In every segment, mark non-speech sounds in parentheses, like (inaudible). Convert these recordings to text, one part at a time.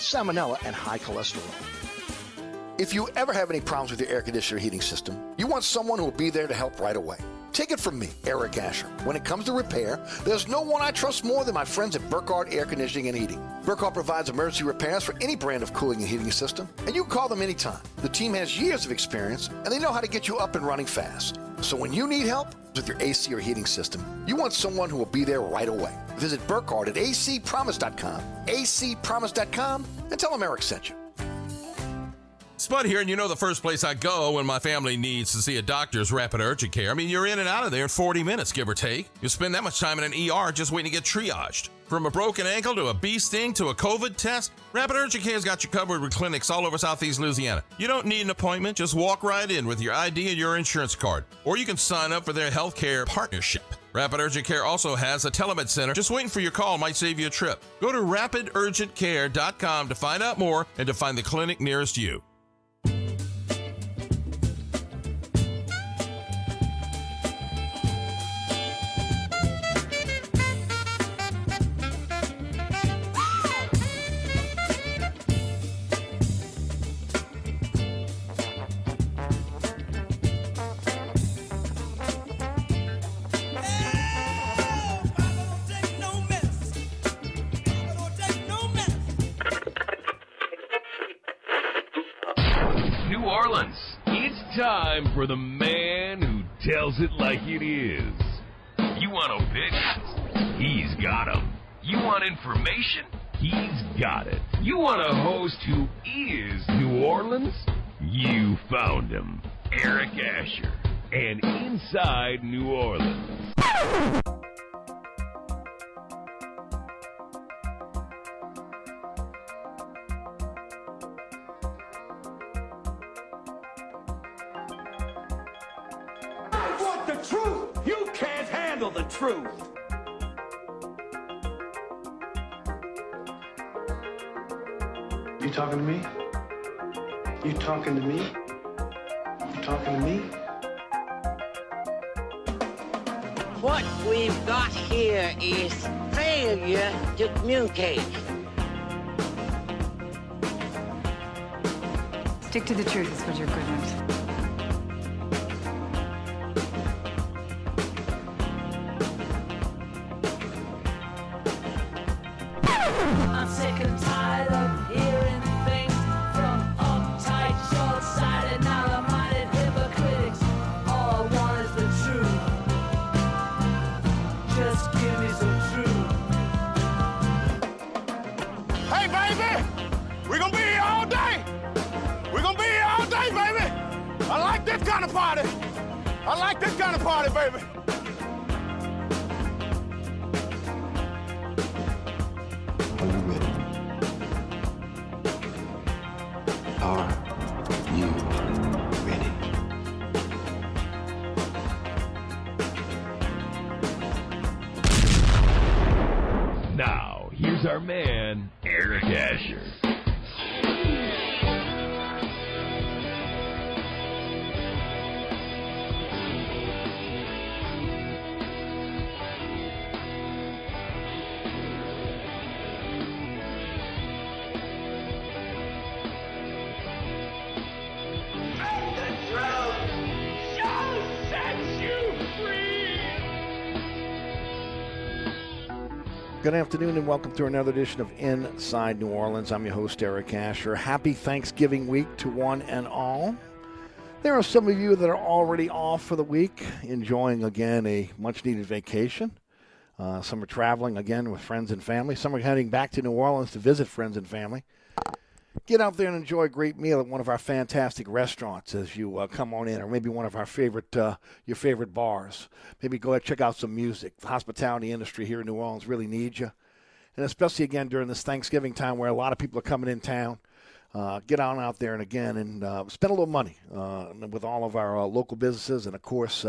salmonella, and high cholesterol. If you ever have any problems with your air conditioner heating system, you want someone who will be there to help right away. Take it from me, Eric Asher. When it comes to repair, there's no one I trust more than my friends at Burkhardt Air Conditioning and Heating. Burkhardt provides emergency repairs for any brand of cooling and heating system, and you can call them anytime. The team has years of experience, and they know how to get you up and running fast. So when you need help with your AC or heating system, you want someone who will be there right away. Visit Burkhardt at acpromise.com, acpromise.com, and tell them Eric sent you. Spud here, and you know the first place I go when my family needs to see a doctor is Rapid Urgent Care. I mean, you're in and out of there in 40 minutes, give or take. You spend that much time in an ER just waiting to get triaged. From a broken ankle to a bee sting to a COVID test, Rapid Urgent Care's got you covered with clinics all over Southeast Louisiana. You don't need an appointment, just walk right in with your ID and your insurance card. Or you can sign up for their healthcare partnership. Rapid Urgent Care also has a telemed center. Just waiting for your call might save you a trip. Go to rapidurgentcare.com to find out more and to find the clinic nearest you. Good afternoon and welcome to another edition of Inside New Orleans. I'm your host, Eric Asher. Happy Thanksgiving week to one and all. There are some of you that are already off for the week, enjoying again a much needed vacation. Uh, some are traveling again with friends and family. Some are heading back to New Orleans to visit friends and family. Get out there and enjoy a great meal at one of our fantastic restaurants as you uh, come on in, or maybe one of our favorite uh, your favorite bars. Maybe go ahead check out some music. The hospitality industry here in New Orleans really needs you, and especially again during this Thanksgiving time where a lot of people are coming in town. Uh, get on out there and again and uh, spend a little money uh, with all of our uh, local businesses and of course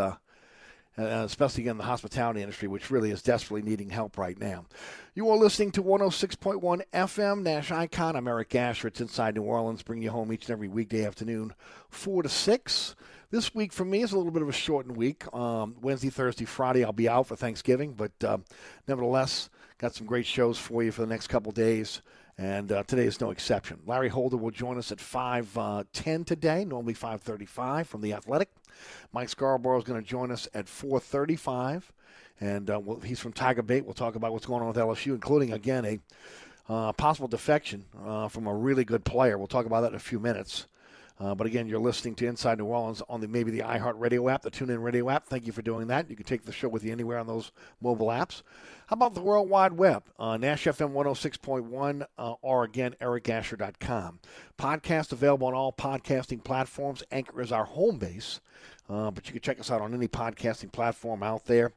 uh, especially in the hospitality industry, which really is desperately needing help right now. You are listening to 106.1 FM, Nash Icon. I'm Eric Asher. It's Inside New Orleans, bringing you home each and every weekday afternoon, 4 to 6. This week for me is a little bit of a shortened week. Um, Wednesday, Thursday, Friday, I'll be out for Thanksgiving, but uh, nevertheless, got some great shows for you for the next couple days And uh, today is no exception. Larry Holder will join us at 5:10 today, normally 5:35 from the Athletic. Mike Scarborough is going to join us at 4:35, and uh, we'll, he's from Tiger Bait. We'll talk about what's going on with LSU, including again a uh, possible defection uh, from a really good player. We'll talk about that in a few minutes. Uh, but again, you're listening to Inside New Orleans on the maybe the iHeart Radio app, the TuneIn Radio app. Thank you for doing that. You can take the show with you anywhere on those mobile apps. How about the World Wide Web? Uh, Nash FM 106.1 uh, or again, ericasher.com. Podcast available on all podcasting platforms. Anchor is our home base, uh, but you can check us out on any podcasting platform out there.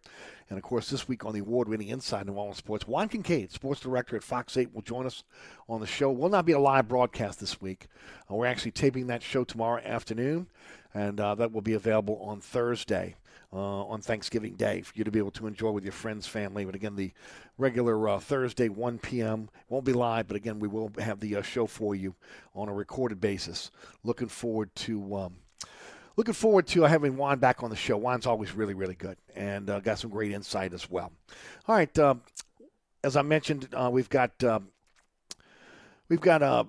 And of course, this week on the award winning Inside New Orleans Sports, Juan Kincaid, sports director at Fox 8, will join us on the show. Will not be a live broadcast this week. Uh, we're actually taping that show tomorrow afternoon, and uh, that will be available on Thursday. Uh, on Thanksgiving Day for you to be able to enjoy with your friends, family. But again, the regular uh, Thursday, 1 p.m. won't be live, but again, we will have the uh, show for you on a recorded basis. Looking forward to um, looking forward to having Juan back on the show. Juan's always really, really good and uh, got some great insight as well. All right, uh, as I mentioned, uh, we've got uh, we've got a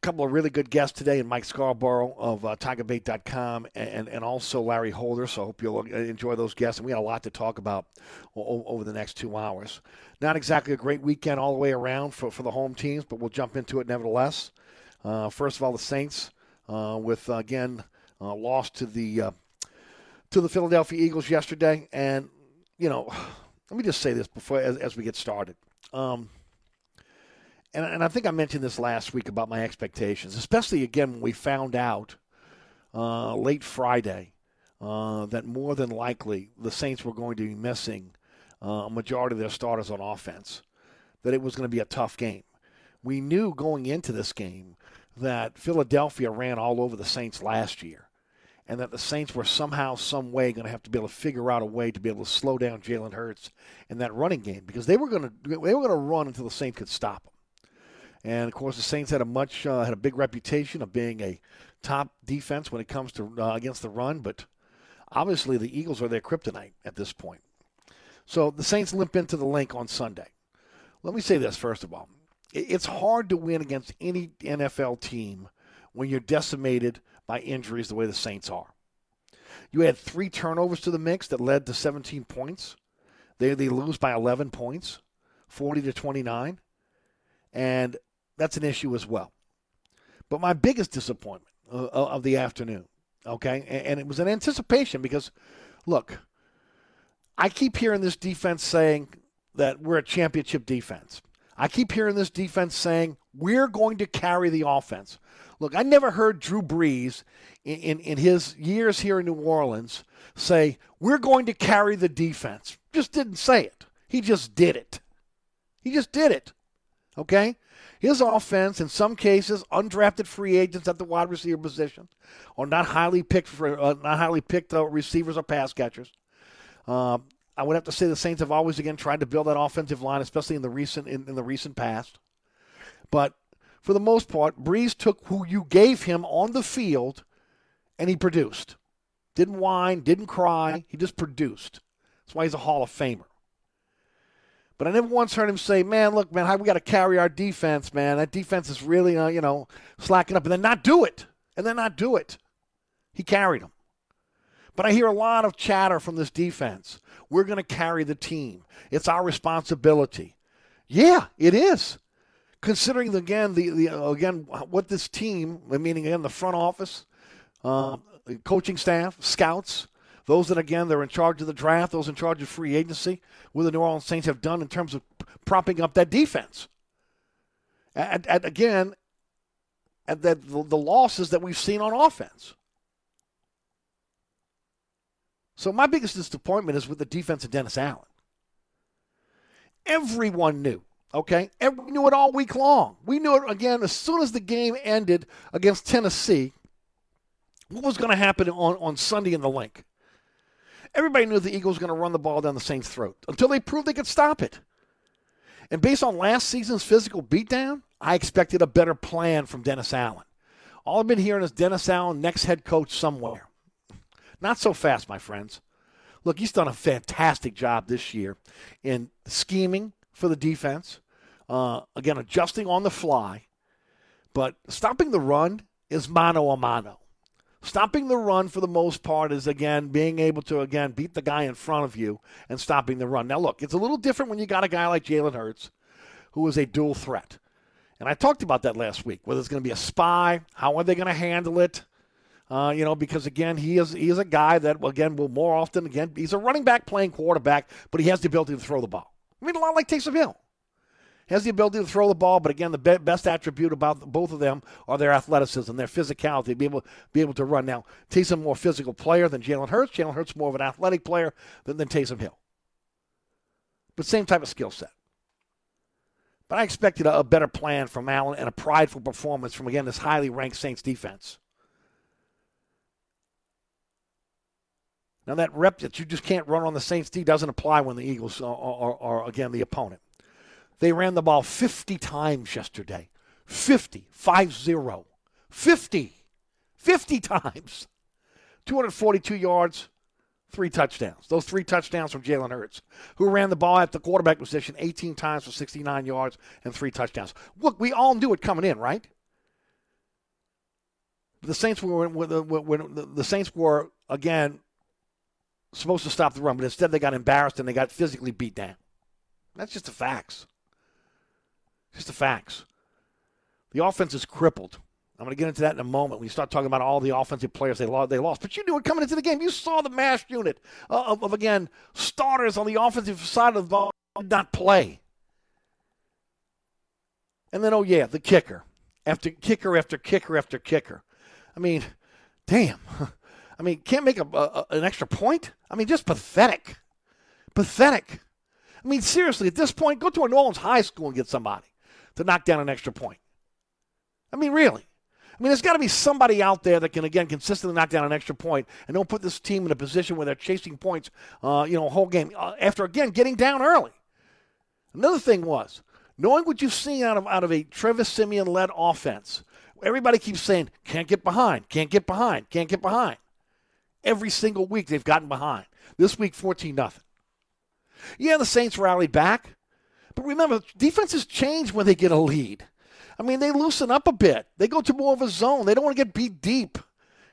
couple of really good guests today, and Mike Scarborough of uh, TigerBait.com and and also Larry Holder. So I hope you'll enjoy those guests. And we got a lot to talk about over the next two hours. Not exactly a great weekend all the way around for, for the home teams, but we'll jump into it nevertheless. Uh, first of all, the Saints with again uh, lost to the uh, to the Philadelphia Eagles yesterday, and you know, (sighs) let me just say this before as, as we get started. Um, and, and I think I mentioned this last week about my expectations, especially again when we found out uh, late Friday uh, that more than likely the Saints were going to be missing uh, a majority of their starters on offense, that it was going to be a tough game. We knew going into this game that Philadelphia ran all over the Saints last year and that the Saints were somehow, some way going to have to be able to figure out a way to be able to slow down Jalen Hurts in that running game because they were going to they were going to run until the Saints could stop them. And of course, the Saints had a much uh, had a big reputation of being a top defense when it comes to uh, against the run, but obviously the Eagles are their kryptonite at this point. So the Saints limp into the Linc on Sunday. Let me say this first of all: it's hard to win against any NFL team when you're decimated by injuries the way the Saints are. You had three turnovers to the mix that led to 17 points. They, they lose by 11 points, 40 to 29. And that's an issue as well. But my biggest disappointment uh, of the afternoon, okay, and it was an anticipation because, look, I keep hearing this defense saying that we're a championship defense. I keep hearing this defense saying we're going to carry the offense. Look, I never heard Drew Brees in, in, in, his years here in New Orleans say, We're going to carry the defense. Just didn't say it. He just did it. He just did it. Okay? His offense, in some cases, undrafted free agents at the wide receiver position, or not highly picked for uh, not highly picked uh, receivers or pass catchers. Uh, I would have to say the Saints have always again tried to build that offensive line, especially in the recent in, in the recent past. But for the most part, Brees took who you gave him on the field and he produced. Didn't whine, didn't cry, he just produced. That's why he's a Hall of Famer. But I never once heard him say, "Man, look, man, how we got to carry our defense, man. That defense is really, uh, you know, slacking up," and then not do it, and then not do it. He carried them. But I hear a lot of chatter from this defense. We're going to carry the team. It's our responsibility. Yeah, it is considering again the, the again what this team, meaning again the front office, uh, coaching staff, scouts, those that again they're in charge of the draft, those in charge of free agency, what the New Orleans Saints have done in terms of propping up that defense. And, and again, and that the, the losses that we've seen on offense. So my biggest disappointment is with the defense of Dennis Allen. Everyone knew Okay? We knew it all week long. We knew it again as soon as the game ended against Tennessee. What was going to happen on, on Sunday in the Linc? Everybody knew the Eagles were going to run the ball down the Saints' throat until they proved they could stop it. And based on last season's physical beatdown, I expected a better plan from Dennis Allen. All I've been hearing is Dennis Allen, next head coach somewhere. Not so fast, my friends. Look, he's done a fantastic job this year in scheming, for the defense, uh, again, adjusting on the fly. But stopping the run is mano a mano. Stopping the run for the most part is again being able to again beat the guy in front of you and stopping the run. Now look, it's a little different when you got a guy like Jalen Hurts, who is a dual threat. And I talked about that last week. Whether it's going to be a spy, how are they going to handle it? Uh, you know, because again, he is he is a guy that again will more often again he's a running back playing quarterback, but he has the ability to throw the ball. I mean, a lot like Taysom Hill has the ability to throw the ball, but again, the be- best attribute about both of them are their athleticism, their physicality, be able be able to run. Now, Taysom more physical player than Jalen Hurts. Jalen Hurts more of an athletic player than, than Taysom Hill, but same type of skill set. But I expected a, a better plan from Allen and a prideful performance from again this highly ranked Saints defense. Now that rep that you just can't run on the Saints D doesn't apply when the Eagles are, are, are again the opponent. They ran the ball 50 times yesterday. 50, 5 0. 50. 50 times. 242 yards, three touchdowns. Those three touchdowns from Jalen Hurts, who ran the ball at the quarterback position 18 times for 69 yards and three touchdowns. Look, we all knew it coming in, right? The Saints were when the Saints were again supposed to stop the run, but instead they got embarrassed and they got physically beat down. That's just the facts. Just the facts. The offense is crippled. I'm going to get into that in a moment when you start talking about all the offensive players they lost. They lost. But you knew it coming into the game. You saw the mass unit of, of again, starters on the offensive side of the ball not play. And then, oh, yeah, the kicker. After kicker after kicker after kicker. I mean, damn. (laughs) I mean, can't make a, a, an extra point? I mean, just pathetic. Pathetic. I mean, seriously, at this point, go to a New Orleans high school and get somebody to knock down an extra point. I mean, really. I mean, there's got to be somebody out there that can, again, consistently knock down an extra point and don't put this team in a position where they're chasing points, uh, you know, a whole game uh, after, again, getting down early. Another thing was, knowing what you've seen out of, out of a Trevor Siemian led offense, everybody keeps saying, can't get behind, can't get behind, can't get behind. Every single week they've gotten behind. This week, 14 nothing. Yeah, the Saints rallied back. But remember, defenses change when they get a lead. I mean, they loosen up a bit. They go to more of a zone. They don't want to get beat deep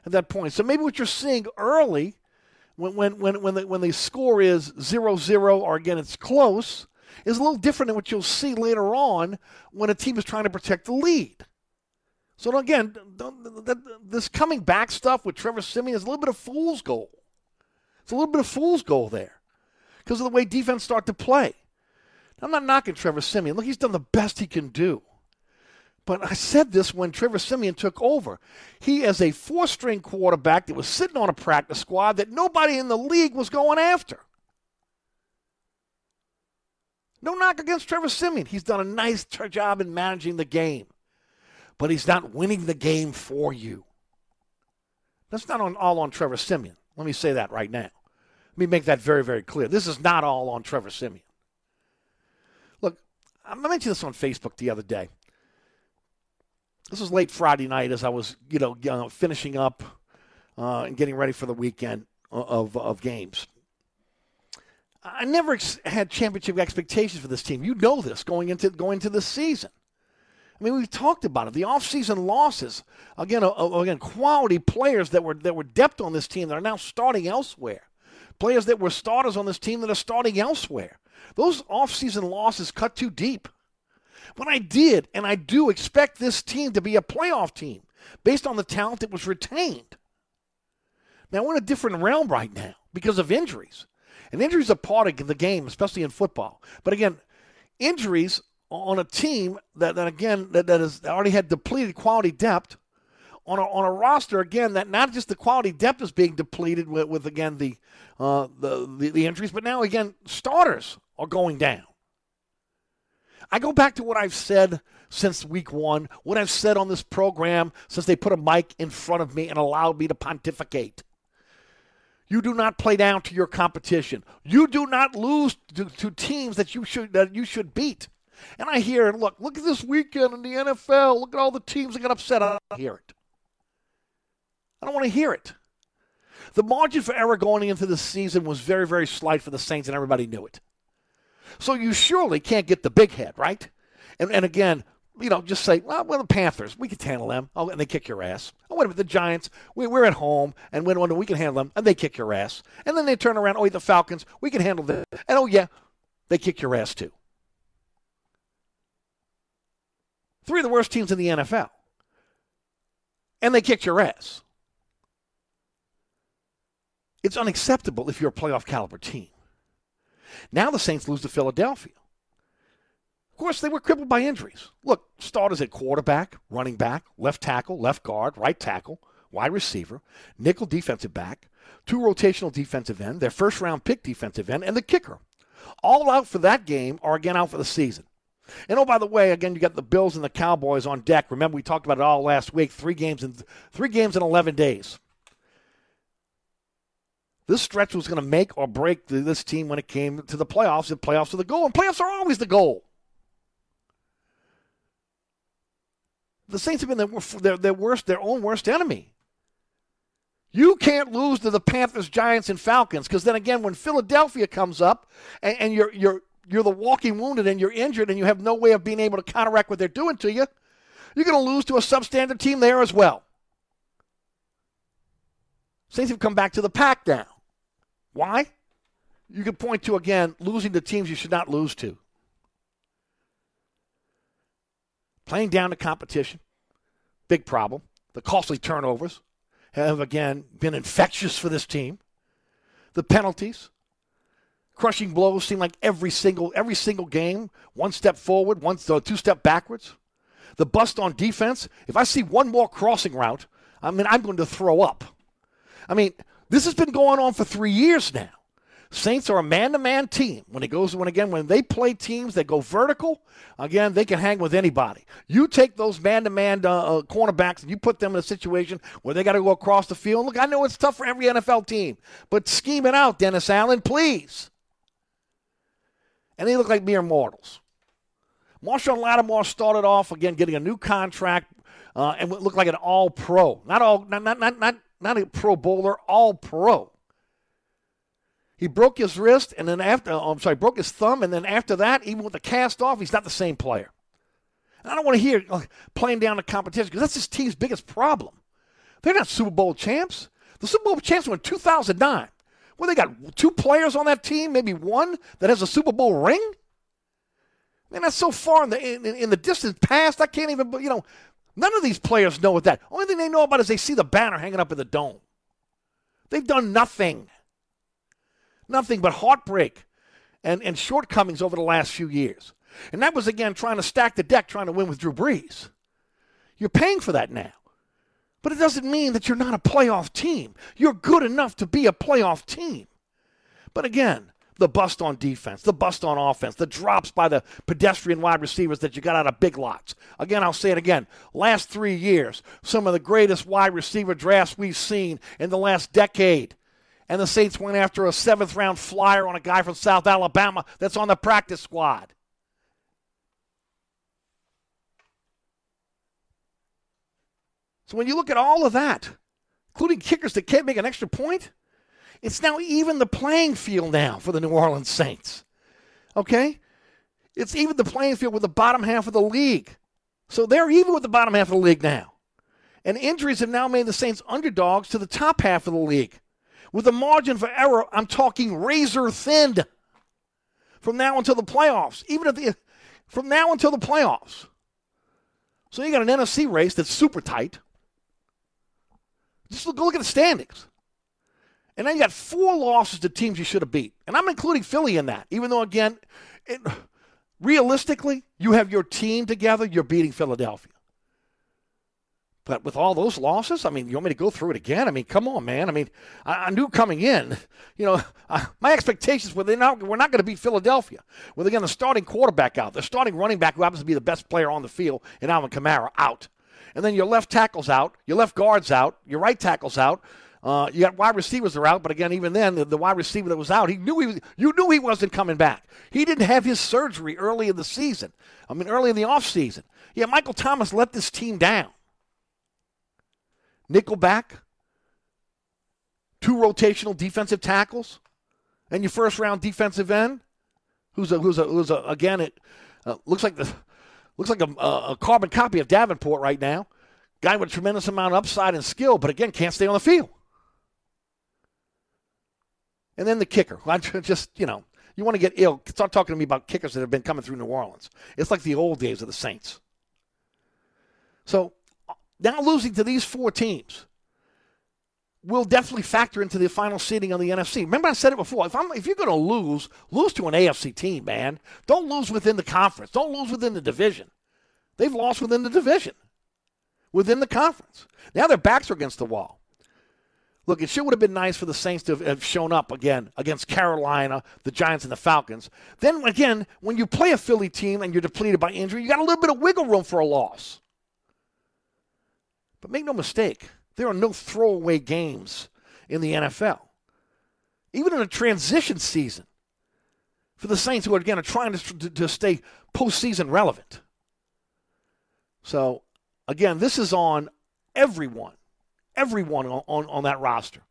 at that point. So maybe what you're seeing early, when when when when the, when the score is 0-0 or again it's close, is a little different than what you'll see later on when a team is trying to protect the lead. So again, this coming back stuff with Trevor Siemian is a little bit of fool's goal. It's a little bit of fool's goal there because of the way defense start to play. I'm not knocking Trevor Siemian. Look, he's done the best he can do. But I said this when Trevor Siemian took over. He is a four string quarterback that was sitting on a practice squad that nobody in the league was going after. No knock against Trevor Siemian. He's done a nice job in managing the game, but he's not winning the game for you. That's not on, all on Trevor Siemian. Let me say that right now. Let me make that very, very clear. This is not all on Trevor Siemian. Look, I mentioned this on Facebook the other day. This was late Friday night as I was, you know, uh, finishing up uh, and getting ready for the weekend of, of games. I never ex- had championship expectations for this team. You know this going into going into this season. I mean, we've talked about it. The offseason losses, again, uh, again, quality players that were that were depth on this team that are now starting elsewhere. Players that were starters on this team that are starting elsewhere. Those offseason losses cut too deep. But I did, and I do expect this team to be a playoff team based on the talent that was retained. Now, we're in a different realm right now because of injuries. And injuries are part of the game, especially in football. But again, injuries on a team that, that again, that, that has already had depleted quality depth on a, on a roster again that not just the quality depth is being depleted with, with again the, uh, the, the the injuries, but now again starters are going down. I go back to what I've said since week one, what I've said on this program since they put a mic in front of me and allowed me to pontificate. You do not play down to your competition. You do not lose to, to teams that you should that you should beat. And I hear, look, look at this weekend in the NFL. Look at all the teams that got upset. I don't hear it. I don't want to hear it. The margin for error going into the season was very, very slight for the Saints, and everybody knew it. So you surely can't get the big head, right? And, and again, you know, just say, well, well, the Panthers, we can handle them. Oh, and they kick your ass. Oh, wait a minute, the Giants, we, we're at home, and when we can handle them, and they kick your ass. And then they turn around, oh, the Falcons, we can handle them. And oh, yeah, they kick your ass too. Three of the worst teams in the NFL. And they kicked your ass. It's unacceptable if you're a playoff caliber team. Now the Saints lose to Philadelphia. Of course, they were crippled by injuries. Look, starters at quarterback, running back, left tackle, left guard, right tackle, wide receiver, nickel defensive back, two rotational defensive end, their first round pick defensive end, and the kicker. All out for that game are again out for the season. And oh, by the way, again, you got the Bills and the Cowboys on deck. Remember, we talked about it all last week. Three games in three games in eleven days. This stretch was going to make or break this team when it came to the playoffs, The playoffs are the goal, and playoffs are always the goal. The Saints have been their, their, their worst, their own worst enemy. You can't lose to the Panthers, Giants, and Falcons because then again, when Philadelphia comes up and, and, you're you're you're the walking wounded and you're injured and you have no way of being able to counteract what they're doing to you, you're going to lose to a substandard team there as well. Saints have come back to the pack now. Why? You can point to again losing to teams you should not lose to. Playing down the competition, big problem. The costly turnovers have again been infectious for this team. The penalties, crushing blows seem like every single every single game, one step forward, one uh, two step backwards. The bust on defense. If I see one more crossing route, I mean I'm going to throw up. I mean, this has been going on for three years now. Saints are a man-to-man team. When it goes, when again, when they play teams that go vertical, again, they can hang with anybody. You take those man-to-man uh, uh, cornerbacks and you put them in a situation where they got to go across the field. Look, I know it's tough for every NFL team, but scheme it out, Dennis Allen, please. And they look like mere mortals. Marshon Lattimore started off again getting a new contract uh, and looked like an All-Pro. Not all, not not not not not a Pro Bowler, All-Pro. He broke his wrist, and then after, oh, I'm sorry, broke his thumb, and then after that, even with the cast off, he's not the same player. And I don't want to hear uh, playing down the competition because that's this team's biggest problem. They're not Super Bowl champs. The Super Bowl champs were in 2009. Well, they got two players on that team, maybe one that has a Super Bowl ring. Man, that's so far in the in, in the distant past. I can't even, you know, none of these players know what that. Only thing they know about is they see the banner hanging up in the dome. They've done nothing. Nothing but heartbreak and, and shortcomings over the last few years. And that was, again, trying to stack the deck, trying to win with Drew Brees. You're paying for that now. But it doesn't mean that you're not a playoff team. You're good enough to be a playoff team. But again, the bust on defense, the bust on offense, the drops by the pedestrian wide receivers that you got out of big lots. Again, I'll say it again. Last three years, some of the greatest wide receiver drafts we've seen in the last decade and the Saints went after a seventh round flyer on a guy from South Alabama that's on the practice squad. So when you look at all of that, including kickers that can't make an extra point, it's now even the playing field now for the New Orleans Saints. Okay? It's even the playing field with the bottom half of the league. So they're even with the bottom half of the league now. And injuries have now made the Saints underdogs to the top half of the league with a margin for error, I'm talking razor thin from now until the playoffs, even if the from now until the playoffs. So you got an NFC race that's super tight. Just look, go look at the standings. And then you got four losses to teams you should have beat. And I'm including Philly in that, even though, again, it, realistically, you have your team together, you're beating Philadelphia. But with all those losses, I mean, you want me to go through it again? I mean, come on, man. I mean, I, I knew coming in, (laughs) you know, uh, my expectations were they not we're not going to beat Philadelphia. With again the starting quarterback out, the starting running back who happens to be the best player on the field, and Alvin Kamara out, and then your left tackles out, your left guards out, your right tackles out. Uh, you got wide receivers are out, but again, even then, the, the, wide receiver that was out, he knew he was, you knew he wasn't coming back. He didn't have his surgery early in the season. I mean, early in the offseason. Yeah, Michael Thomas let this team down. Nickelback, two rotational defensive tackles, and your first round defensive end, who's a who's a who's a again it uh, looks like the Looks like a, a, carbon copy of Davenport right now. Guy with a tremendous amount of upside and skill, but again, can't stay on the field. And then the kicker. (laughs) I just, you know, you want to get ill, start talking to me about kickers that have been coming through New Orleans. It's like the old days of the Saints. So uh, now losing to these four teams will definitely factor into the final seeding on the NFC. Remember, I said it before. If I'm, if you're going to lose, lose to an AFC team, man. Don't lose within the conference. Don't lose within the division. They've lost within the division, within the conference. Now their backs are against the wall. Look, it sure would have been nice for the Saints to have shown up again against Carolina, the Giants, and the Falcons. Then again, when you play a Philly team and you're depleted by injury, you got a little bit of wiggle room for a loss. But make no mistake, there are no throwaway games in the NFL. Even in a transition season for the Saints, who are again are trying to, to, to stay postseason relevant. So, again, this is on everyone everyone on, on, on that roster,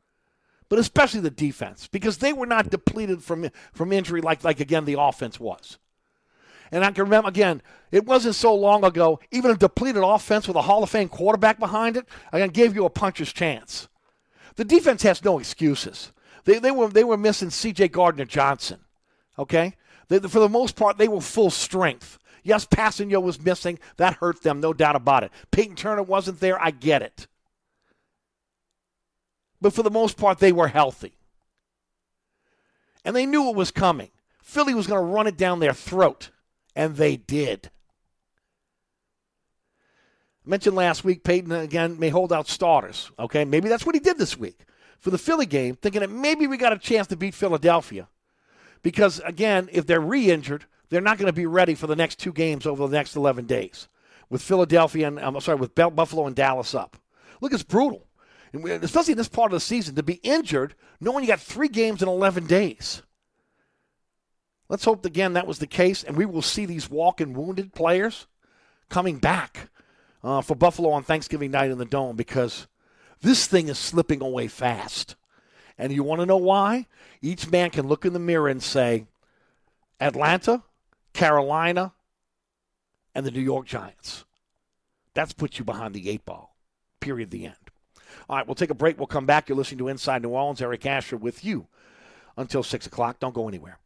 but especially the defense, because they were not depleted from, from injury like, like, again, the offense was. And I can remember, again, it wasn't so long ago, even a depleted offense with a Hall of Fame quarterback behind it, again, gave you a puncher's chance. The defense has no excuses. They, they, were, they were missing C.J. Gardner Johnson, okay? They, for the most part, they were full strength. Yes, Passanio was missing. That hurt them, no doubt about it. Payton Turner wasn't there. I get it but for the most part, they were healthy. And they knew it was coming. Philly was going to run it down their throat, and they did. I mentioned last week, Payton uh, again may hold out starters. Okay, maybe that's what he did this week for the Philly game, thinking that maybe we got a chance to beat Philadelphia. Because again, if they're re injured, they're not going to be ready for the next two games over the next 11 days with Philadelphia and, I'm sorry, with Buffalo and Dallas up. Look, it's brutal especially in this part of the season, to be injured knowing you got three games in 11 days. Let's hope again that was the case, and we will see these walking wounded players coming back uh, for Buffalo on Thanksgiving night in the Dome because this thing is slipping away fast. And you want to know why? Each man can look in the mirror and say, Atlanta, Carolina, and the New York Giants. That's put you behind the eight ball. Period. The end. All right, we'll take a break. We'll come back. You're listening to Inside New Orleans. Eric Asher with you until 6 o'clock. Don't go anywhere.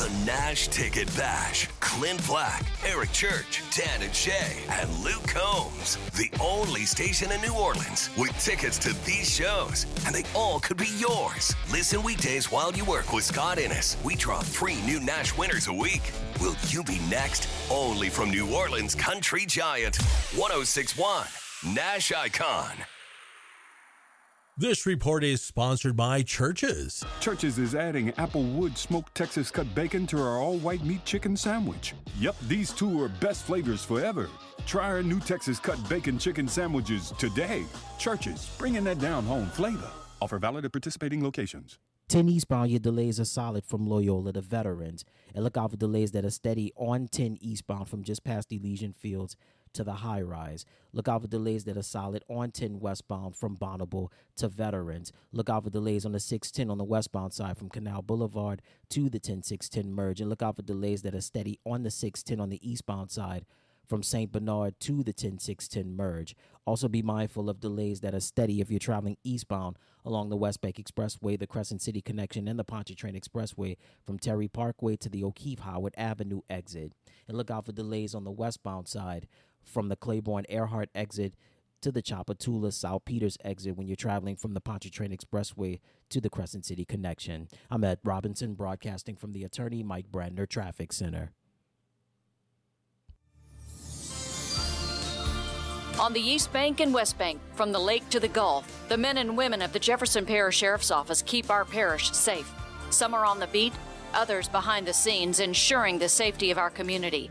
The Nash Ticket Bash. Clint Black, Eric Church, Dan and Shay, and Luke Combs. The only station in New Orleans with tickets to these shows, and they all could be yours. Listen weekdays while you work with Scott Innes. We draw three new Nash winners a week. Will you be next? Only from New Orleans Country Giant 1061. Nash Icon. This report is sponsored by Church's. Church's is adding Applewood smoked Texas cut bacon to our all white meat chicken sandwich. Yep, these two are best flavors forever. Try our new Texas cut bacon chicken sandwiches today. Church's, bringing that down home flavor. Offer valid at participating locations. 10 eastbound, your delays are solid from Loyola to Veterans. And look out for delays that are steady on 10 eastbound from just past Elysian Fields to the high rise. Look out for delays that are solid on 10 westbound from Bonnabel to Veterans. Look out for delays on the 610 on the westbound side from Canal Boulevard to the 10610 merge. And look out for delays that are steady on the 610 on the eastbound side from St. Bernard to the 10610 merge. Also be mindful of delays that are steady if you're traveling eastbound along the West Bank Expressway, the Crescent City Connection, and the Pontchartrain Expressway from Terry Parkway to the O'Keefe Howard Avenue exit. And look out for delays on the westbound side from the Claiborne Earhart exit to the Tchoupitoulas South Peters exit when you're traveling from the Pontchartrain Expressway to the Crescent City Connection. I'm Ed Robinson, broadcasting from the Attorney Mike Brandner Traffic Center. On the East Bank and West Bank, from the lake to the Gulf, the men and women of the Jefferson Parish Sheriff's Office keep our parish safe. Some are on the beat, others behind the scenes, ensuring the safety of our community.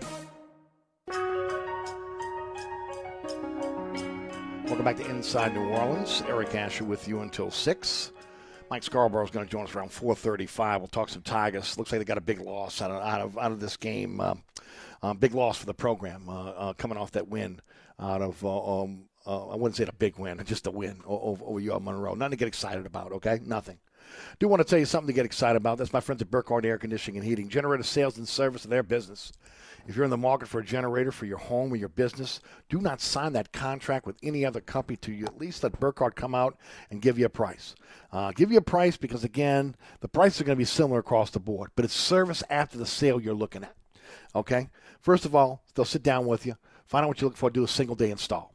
Welcome back to Inside New Orleans. Eric Asher with you until 6. Mike Scarborough is going to join us around 4:35. We'll talk some Tigers. Looks like they got a big loss out of out of, out of this game. Uh, uh, big loss for the program uh, uh coming off that win out of. Uh, um, uh, I wouldn't say a big win, just a win over, over UL Monroe. Nothing to get excited about. Okay, nothing. Do want to tell you something to get excited about. That's my friends at Burkhardt Air Conditioning and Heating. Generator sales and service of their business. If you're in the market for a generator for your home or your business, do not sign that contract with any other company to you at least let Burkhardt come out and give you a price. Uh, give you a price because, again, the prices are going to be similar across the board, but it's service after the sale you're looking at. Okay? First of all, they'll sit down with you, find out what you're looking for, do a single day install.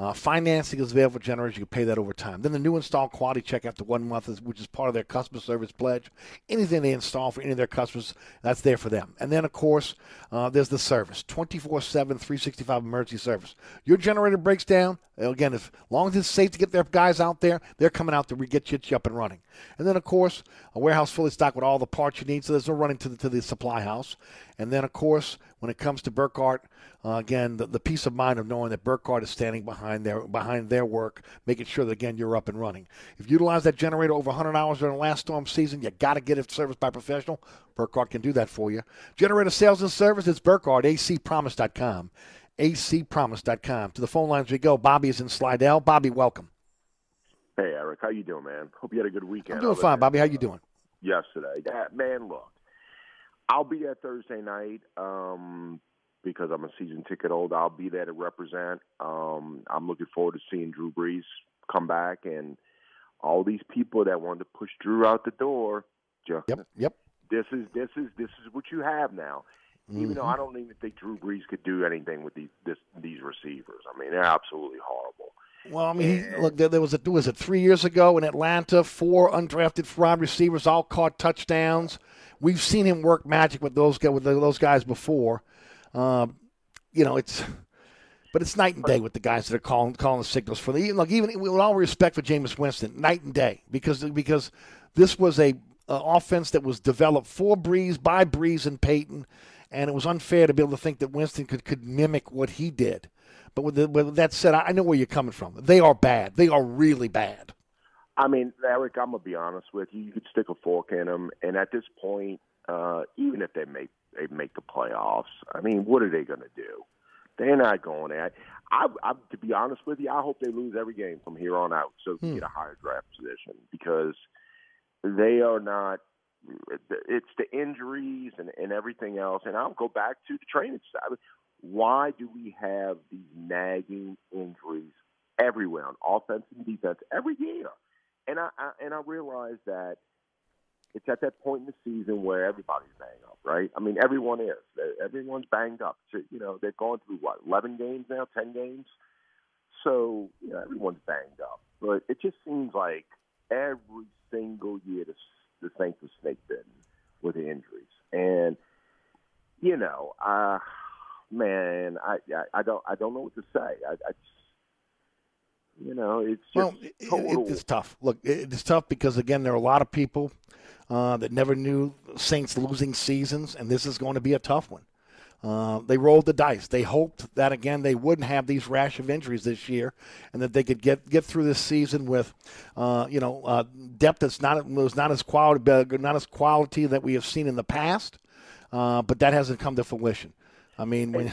Uh, financing is available for generators. You can pay that over time. Then the new install quality check after one month, is, which is part of their customer service pledge. Anything they install for any of their customers, that's there for them. And then, of course, uh, there's the service 24 7, 365 emergency service. Your generator breaks down. Again, as long as it's safe to get their guys out there, they're coming out to get you up and running. And then, of course, a warehouse fully stocked with all the parts you need, so there's no running to the, to the supply house. And then, of course, when it comes to Burkhardt, uh, again, the, the peace of mind of knowing that Burkhardt is standing behind their behind their work, making sure that again you're up and running. If you utilize that generator over 100 hours during the last storm season, you got to get it serviced by a professional. Burkhardt can do that for you. Generator sales and service, it's Burkhardt, acpromise.com. acpromise.com. To the phone lines we go. Bobby is in Slidell. Bobby, welcome. Hey, Eric. How you doing, man? Hope you had a good weekend. I'm doing fine, Bobby. How you doing? Yesterday. That, man, look. I'll be there Thursday night. Um, because I'm a season ticket holder. I'll be there to represent. Um, I'm looking forward to seeing Drew Brees come back and all these people that wanted to push Drew out the door. Just, yep, yep. This is this is this is what you have now. Mm-hmm. Even though Mm-hmm. I don't even think Drew Brees could do anything with these this, these receivers. I mean, they're absolutely horrible. Well, I mean, he, look, there, there was a was it three years ago in Atlanta, four undrafted wide receivers all caught touchdowns. We've seen him work magic with those with those guys before. Um, you know, it's but it's night and day with the guys that are calling calling the signals for the like even with all respect for Jameis Winston, night and day because because this was a, a offense that was developed for Brees by Brees and Payton, and it was unfair to be able to think that Winston could could mimic what he did. But with, the, with that said, I know where you're coming from. They are bad. They are really bad. I mean, Eric, I'm gonna be honest with you. You could stick a fork in them, and at this point, uh, even if they make they make the playoffs, I mean, what are they gonna do? They're not going at. I, I, to be honest with you, I hope they lose every game from here on out, so they Hmm. get a higher draft position because they are not. It's the injuries and, and everything else, and I'll go back to the training staff. Why do we have these nagging injuries everywhere on offense and defense every year? And I, I and I realize that it's at that point in the season where everybody's banged up, right? I mean, everyone is. Everyone's banged up. So, you know, they're going through what, 11 games now, 10 games? So, you know, everyone's banged up. But it just seems like every single year the, the Saints are snake bitten with the injuries. And, you know, uh, man, I, I, I don't I don't know what to say. I, I just, you know, it's just well, it, it's tough. Look, it's tough because again, there are a lot of people uh, that never knew Saints losing seasons, and this is going to be a tough one. Uh, they rolled the dice. They hoped that again they wouldn't have these rash of injuries this year, and that they could get get through this season with, uh, you know, uh, depth that's not was not as quality not as quality that we have seen in the past. Uh, but that hasn't come to fruition. I mean, when,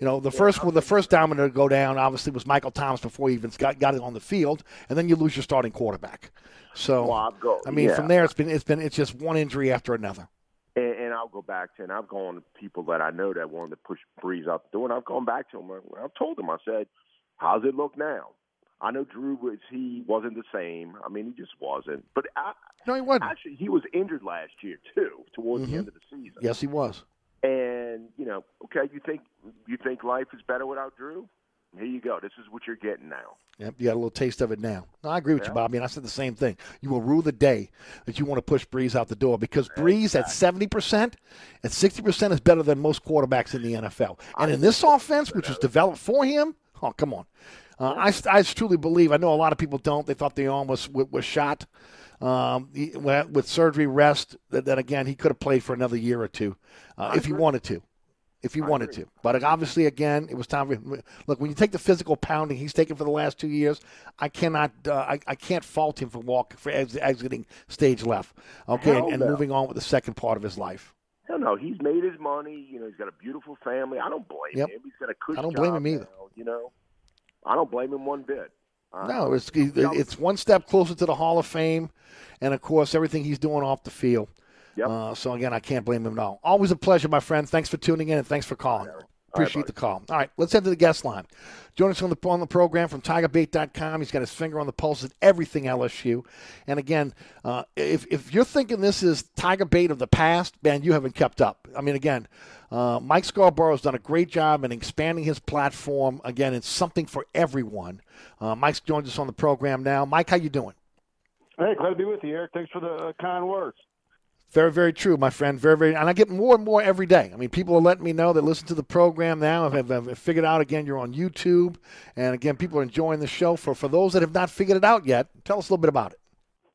you know, the first the first domino to go down obviously was Michael Thomas before he even got, got it on the field, and then you lose your starting quarterback. So, go, I mean, yeah. from there it's been it's been it's just one injury after another. And, and I'll go back to, and I've gone to people that I know that wanted to push Brees out the door, and I've gone back to them. I've told them, I said, "How's it look now?" I know Drew was he wasn't the same. I mean, he just wasn't. But I, no, he wasn't. Actually, he was injured last year too, towards mm-hmm. the end of the season. Yes, he was. And you know, okay, you think you think life is better without Drew? Here you go. This is what you're getting now. Yep, you got a little taste of it now. No, I agree with Yeah. you, Bobby, and I said the same thing. You will rue the day that you want to push Brees out the door because Brees at seventy percent and sixty percent is better than most quarterbacks in the NFL. And in this offense, which was developed for him, oh come on, uh, I, I truly believe. I know a lot of people don't. They thought the arm was was shot. Um, he- with surgery, rest. That, that again, he could have played for another year or two uh, if he wanted to if he wanted to. But obviously, again, it was time for look. When you take the physical pounding he's taken for the last two years, I cannot, uh, I, I can't fault him for walk for ex- exiting stage left. Okay, and, and no. moving on with the second part of his life. No, no, he's made his money. You know, he's got a beautiful family. I don't blame Yep. him. He's got a cushy I don't blame him either. now, you know, I don't blame him one bit. No, it's it's one step closer to the Hall of Fame, and of course everything he's doing off the field. Yep. Uh, so again, I can't blame him at all. Always a pleasure, my friend. Thanks for tuning in and thanks for calling. Appreciate the call. All right, let's head to the guest line. Join us on the on the program from TigerBait.com. He's got his finger on the pulse of everything LSU. And again, uh, if if you're thinking this is Tiger Bait of the past, man, you haven't kept up. I mean, again, uh, Mike Scarborough's done a great job in expanding his platform. Again, it's something for everyone. Uh, Mike's joins us on the program now. Mike, how you doing? Hey, glad to be with you, Eric. Thanks for the uh, kind words. Very, very true, my friend. Very, very, and I get more and more every day. I mean, people are letting me know that listen to the program now. Have, have figured out again you're on YouTube, and again, people are enjoying the show. For for those that have not figured it out yet, tell us a little bit about it.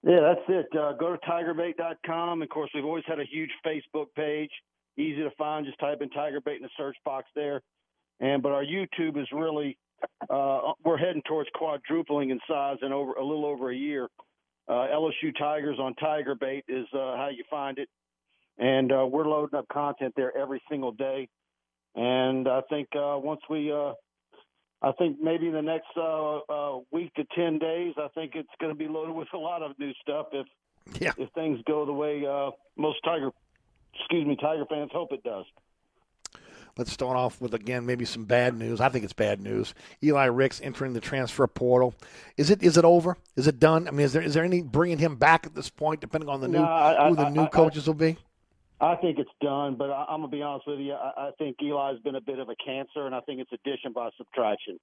Yeah, that's it. Uh, go to tigerbait.com. Of course, we've always had a huge Facebook page. Easy to find. Just type in Tigerbait in the search box there. And but our YouTube is really uh, we're heading towards quadrupling in size in over a little over a year. Uh, LSU Tigers on Tigerbait is uh, how you find it, and uh, we're loading up content there every single day. And I think uh, once we, uh, I think maybe in the next uh, uh, week to ten days, I think it's going to be loaded with a lot of new stuff if yeah. if things go the way uh, most Tiger, excuse me, Tiger fans hope it does. Let's start off with again maybe some bad news. I think it's bad news. Eli Ricks entering the transfer portal. Is it is it over? Is it done? I mean, is there is there any bringing him back at this point, depending on the new No, I- who the I- new I- coaches will be? I think it's done, but I, I'm gonna be honest with you. I, I think Eli's been a bit of a cancer, and I think it's addition by subtraction.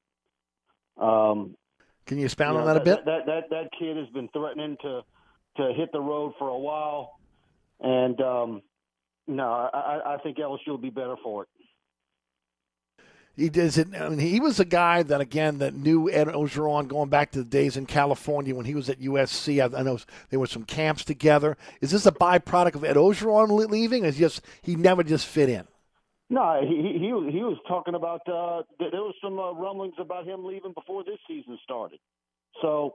Um, Can you expound you on know, that a bit? That, that that kid has been threatening to to hit the road for a while, and um, no, I, I- I think LSU will be better for it. He does it. I mean, he was a guy that again that knew Ed Orgeron going back to the days in California when he was at USC. I, I know there were some camps together. Is this a byproduct of Ed Orgeron leaving? Is just he never just fit in? No, he he he was- talking about uh, there was some uh, rumblings about him leaving before this season started. So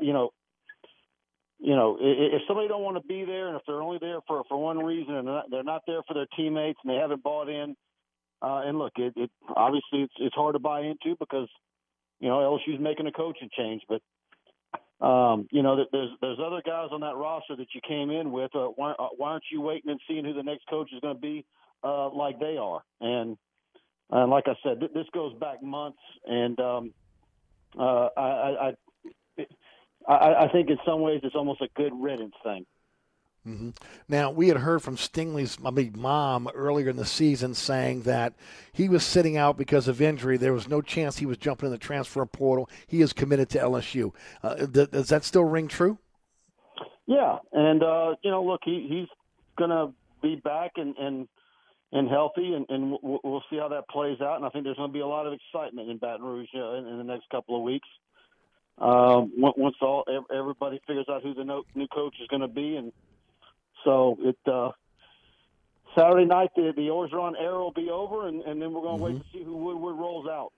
you know, you know, if somebody don't want to be there, and if they're only there for for one reason, and they're not there for their teammates, and they haven't bought in, uh, and look, it, it obviously it's it's hard to buy into because you know LSU's making a coaching change, but um, you know, there's there's other guys on that roster that you came in with. Uh, why, uh, why aren't you waiting and seeing who the next coach is going to be, uh, like they are? And and like I said, th- this goes back months, and um, uh, I, I I I think in some ways it's almost a good riddance thing. Hmm Now we had heard from Stingley's I mean, mom earlier in the season saying that he was sitting out because of injury. There was no chance he was jumping in the transfer portal. He is committed to LSU. Uh, th- does that still ring true? Yeah, and uh, you know, look, he, he's going to be back and and and healthy, and, and we'll, we'll see how that plays out. And I think there's going to be a lot of excitement in Baton Rouge uh, in, in the next couple of weeks. Um, once all everybody figures out who the new coach is going to be, and so it uh, Saturday night the the Orgeron era will be over, and, and then we're going to wait to see who Woodward rolls out.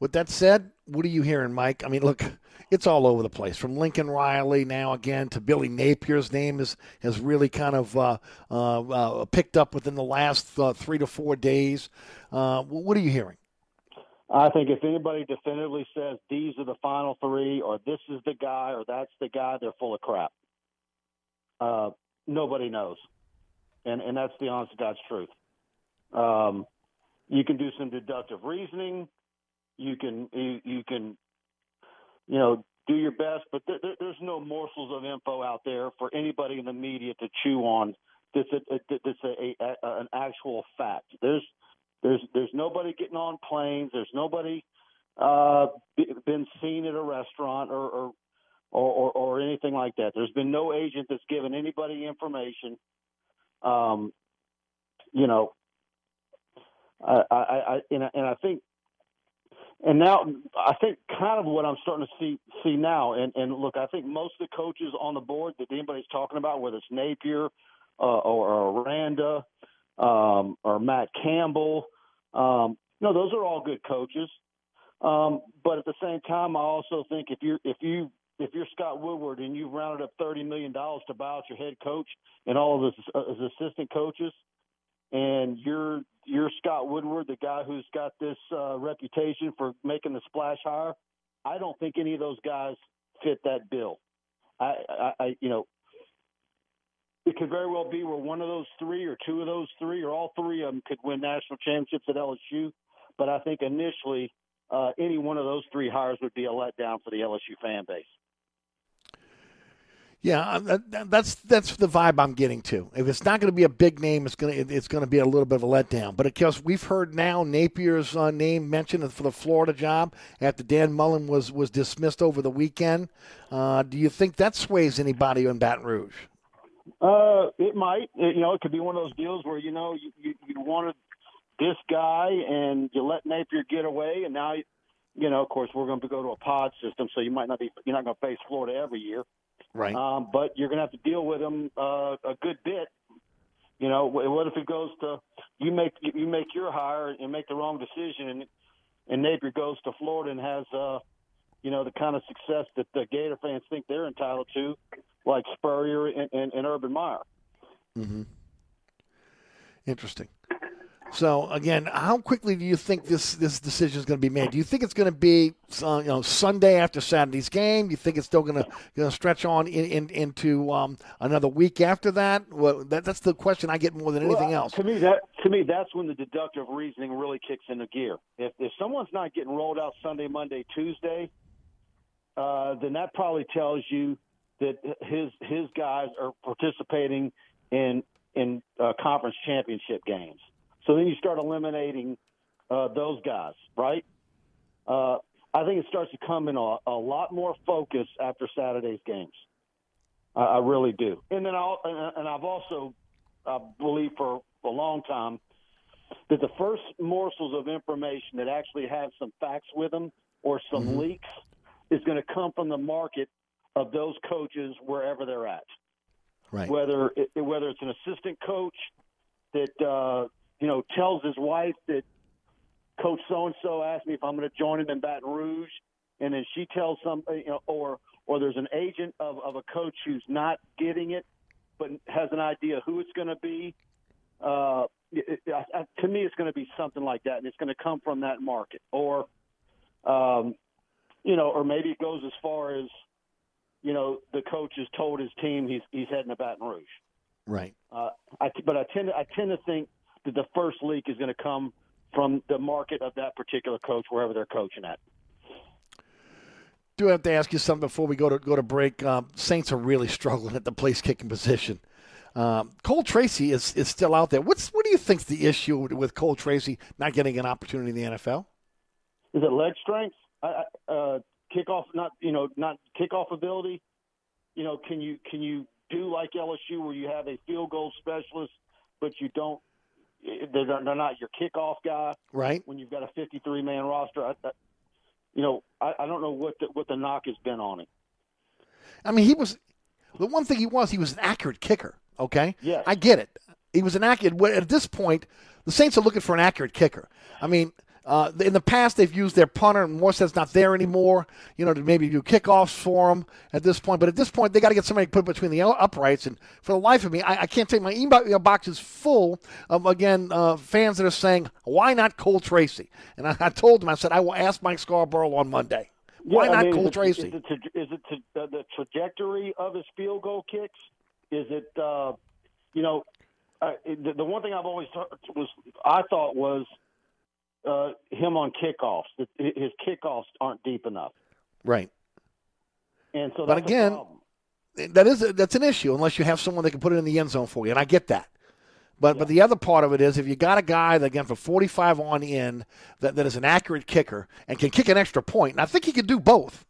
With that said, what are you hearing, Mike? I mean, look, it's all over the place. From Lincoln Riley now again to Billy Napier's name is has really kind of uh, uh, uh, picked up within the last uh, three to four days. Uh, what are you hearing? I think if anybody definitively says these are the final three, or this is the guy, or that's the guy, they're full of crap. Uh, nobody knows, and and that's the honest to God's truth. Um, you can do some deductive reasoning. You can you, you can you know do your best, but there, there, there's no morsels of info out there for anybody in the media to chew on. That's a, that's a, a, a an actual fact. There's there's there's nobody getting on planes. There's nobody uh, been seen at a restaurant or or, or or or anything like that. There's been no agent that's given anybody information. Um, you know, I I, I and, I and I think and now I think kind of what I'm starting to see see now, and and look, I think most of the coaches on the board that anybody's talking about, whether it's Napier uh, or, Aranda um, or Matt Campbell, um, no, those are all good coaches. Um, but at the same time, I also think if you're if you if you're Scott Woodward and you've rounded up thirty million dollars to buy out your head coach and all of his, uh, his assistant coaches, and you're you're Scott Woodward, the guy who's got this uh, reputation for making the splash hire. I don't think any of those guys fit that bill. I, I, I you know, it could very well be where one of those three, or two of those three, or all three of them could win national championships at LSU. But I think initially, uh, any one of those three hires would be a letdown for the LSU fan base. Yeah, that, that- that's that's the vibe I'm getting to. If it's not going to be a big name, it's going to it's going to be a little bit of a letdown. But of course, we've heard now Napier's uh, name mentioned for the Florida job after Dan Mullen was was dismissed over the weekend. Uh, do you think that sways anybody in Baton Rouge? Uh, it might. It- you know, it could be one of those deals where you know you you, you wanted this guy and you let Napier get away, and now you know, of course, we're going to go to a pod system, so you might not be you're not going to face Florida every year, Right. um, but you're going to have to deal with them uh, a good bit. You know, what if it goes to you make you make your hire and make the wrong decision, and and Napier goes to Florida and has uh, you know the kind of success that the Gator fans think they're entitled to, like Spurrier and, and, and Urban Meyer. Mm-hmm. Interesting. So again, how quickly do you think this this decision is going to be made? Do you think it's going to be uh, you know Sunday after Saturday's game? Do you think it's still going to going to stretch on in, in, into um, another week after that? Well, that? That's the question I get more than anything Well, else. To me, that to me, that's when the deductive reasoning really kicks into gear. If if someone's not getting rolled out Sunday, Monday, Tuesday, uh, then that probably tells you that his his guys are participating in in uh, conference championship games. So then you start eliminating uh, those guys, right? Uh, I think it starts to come in a, a lot more focus after Saturday's games. I, I really do. And then I'll, and, I've also I believe for a long time that the first morsels of information that actually have some facts with them or some leaks is going to come from the market of those coaches wherever they're at. Right. Whether it, whether it's an assistant coach that uh, you know tells his wife that Coach so and so asked me if I'm going to join him in Baton Rouge, and then she tells some you know, or or there's an agent of, of a coach who's not getting it, but has an idea who it's going to be. Uh, it, it, I- to me, it's going to be something like that, and it's going to come from that market, or um, you know, or maybe it goes as far as you know the coach has told his team he's he's heading to Baton Rouge. Right. Uh, I, but I tend to, I tend to think that the first leak is going to come from the market of that particular coach, wherever they're coaching at. do I have to ask you something before we go to go to break. Um, Saints are really struggling at the place kicking position. Um, Cole Tracy is, is still out there. What's what do you think's the issue with Cole Tracy not getting an opportunity in the NFL? Is it leg strength? Uh, uh, kickoff, not you know, not kickoff ability. You know, can you can you do like LSU where you have a field goal specialist, but you don't? They're, they're not your kickoff guy, right? When you've got a 53 man roster, I, I, you know, I, I don't know what the, what the knock has been on him. I mean, he was the one thing he was. He was an accurate kicker. Okay, yeah, I get it. He was an accurate. At this point, the Saints are looking for an accurate kicker. I mean, uh, in the past they've used their punter, and Morstead's not there anymore. You know, to maybe do kickoffs for him at this point. But at this point, they got to get somebody to put between the uprights. And for the life of me, I, I can't take my email box is full of again uh, fans that are saying, "Why not Cole Tracy?" And I, I told them, I said, I will ask Mike Scarborough on Monday. Why Yeah, I not mean, Cole is Tracy? Is it, is it to, uh, the trajectory of his field goal kicks? Is it, uh, you know, uh, the, the one thing I've always thought was I thought was uh, him on kickoffs. His kickoffs aren't deep enough, Right. and so but a again, that is that's an issue unless you have someone that can put it in the end zone for you, and I get that. But but the other part of it is if you got a guy that again for 45 on in that, that is an accurate kicker and can kick an extra point, and I think he can do both.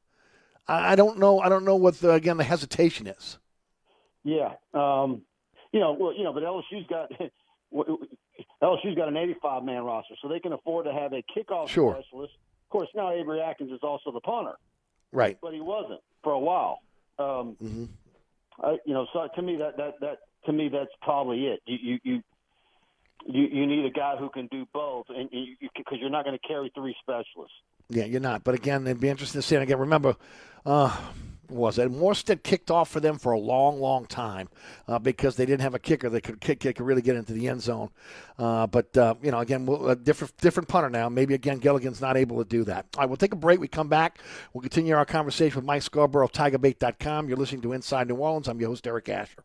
I, I don't know. I don't know what the, again the hesitation is. Yeah, um, you know, well, you know, but LSU's got (laughs) LSU's got an 85 man roster, so they can afford to have a kickoff Sure. specialist. Of course, now Avery Atkins is also the punter, Right. but he wasn't for a while. Um, Mm-hmm. I, you know, so to me that that that to me that's probably it. You you you you, you need a guy who can do both, and because you, are not going to carry three specialists. Yeah, you're not. But again, it'd be interesting to see. And again, remember, uh, was And Morstead kicked off for them for a long, long time uh, because they didn't have a kicker that could kick, kick, really get into the end zone. Uh, but uh, you know, again, we'll, a different different punter now. Maybe again, Gillikin's not able to do that. All right, we'll take a break. We come back. We'll continue our conversation with Mike Scarborough of TigerBait.com. You're listening to Inside New Orleans. I'm your host, Eric Asher.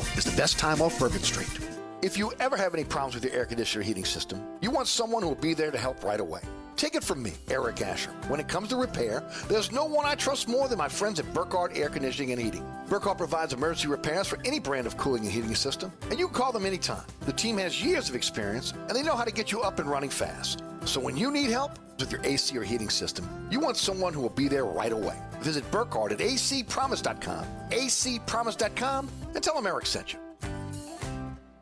is the best time off Bourbon Street. If you ever have any problems with your air conditioner heating system, you want someone who will be there to help right away. Take it from me, Eric Asher. When it comes to repair, there's no one I trust more than my friends at Burkhardt Air Conditioning and Heating. Burkhardt provides emergency repairs for any brand of cooling and heating system, and you can call them anytime. The team has years of experience, and they know how to get you up and running fast. So when you need help with your AC or heating system, you want someone who will be there right away. Visit Burkhardt at acpromise.com, acpromise.com, and tell them Eric sent you.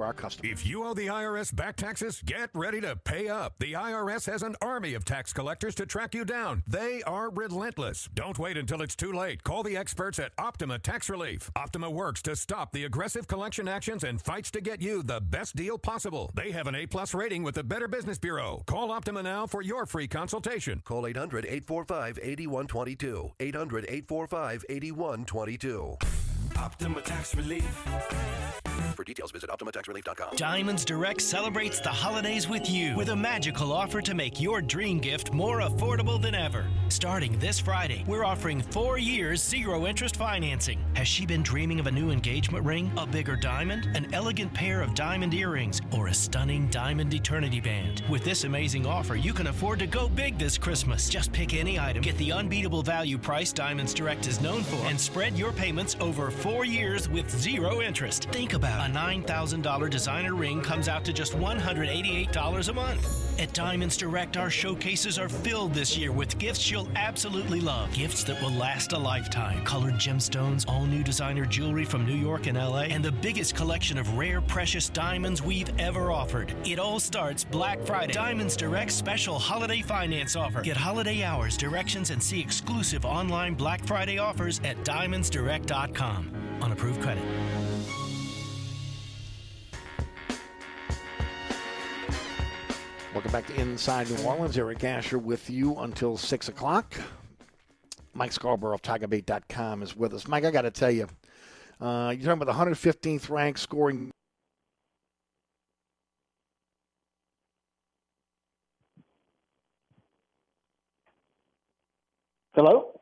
to our customers. If you owe the IRS back taxes, get ready to pay up. The IRS has an army of tax collectors to track you down. They are relentless. Don't wait until it's too late. Call the experts at Optima Tax Relief. Optima works to stop the aggressive collection actions and fights to get you the best deal possible. They have an A plus rating with the Better Business Bureau. Call Optima now for your free consultation. Call 800 845 8122. 800 845 8122. Optima Tax Relief. For details, visit OptimaTaxRelief.com. Diamonds Direct celebrates the holidays with you with a magical offer to make your dream gift more affordable than ever. Starting this Friday, we're offering four years zero interest financing. Has she been dreaming of a new engagement ring, a bigger diamond, an elegant pair of diamond earrings, or a stunning diamond eternity band? With this amazing offer, you can afford to go big this Christmas. Just pick any item, get the unbeatable value price Diamonds Direct is known for, and spread your payments over four years with zero interest. Think about a $9,000 designer ring comes out to just $188 a month. At Diamonds Direct, our showcases are filled this year with gifts you'll absolutely love. Gifts that will last a lifetime. Colored gemstones, all new designer jewelry from New York and LA, and the biggest collection of rare, precious diamonds we've ever offered. It all starts Black Friday. Diamonds Direct special holiday finance offer. Get holiday hours, directions, and see exclusive online Black Friday offers at diamondsdirect.com on approved credit. Welcome back to Inside New Orleans. Eric Asher with you until 6 o'clock. Mike Scarborough of TigerBait.com is with us. Mike, I got to tell you, uh, you're talking about the 115th ranked scoring. Hello?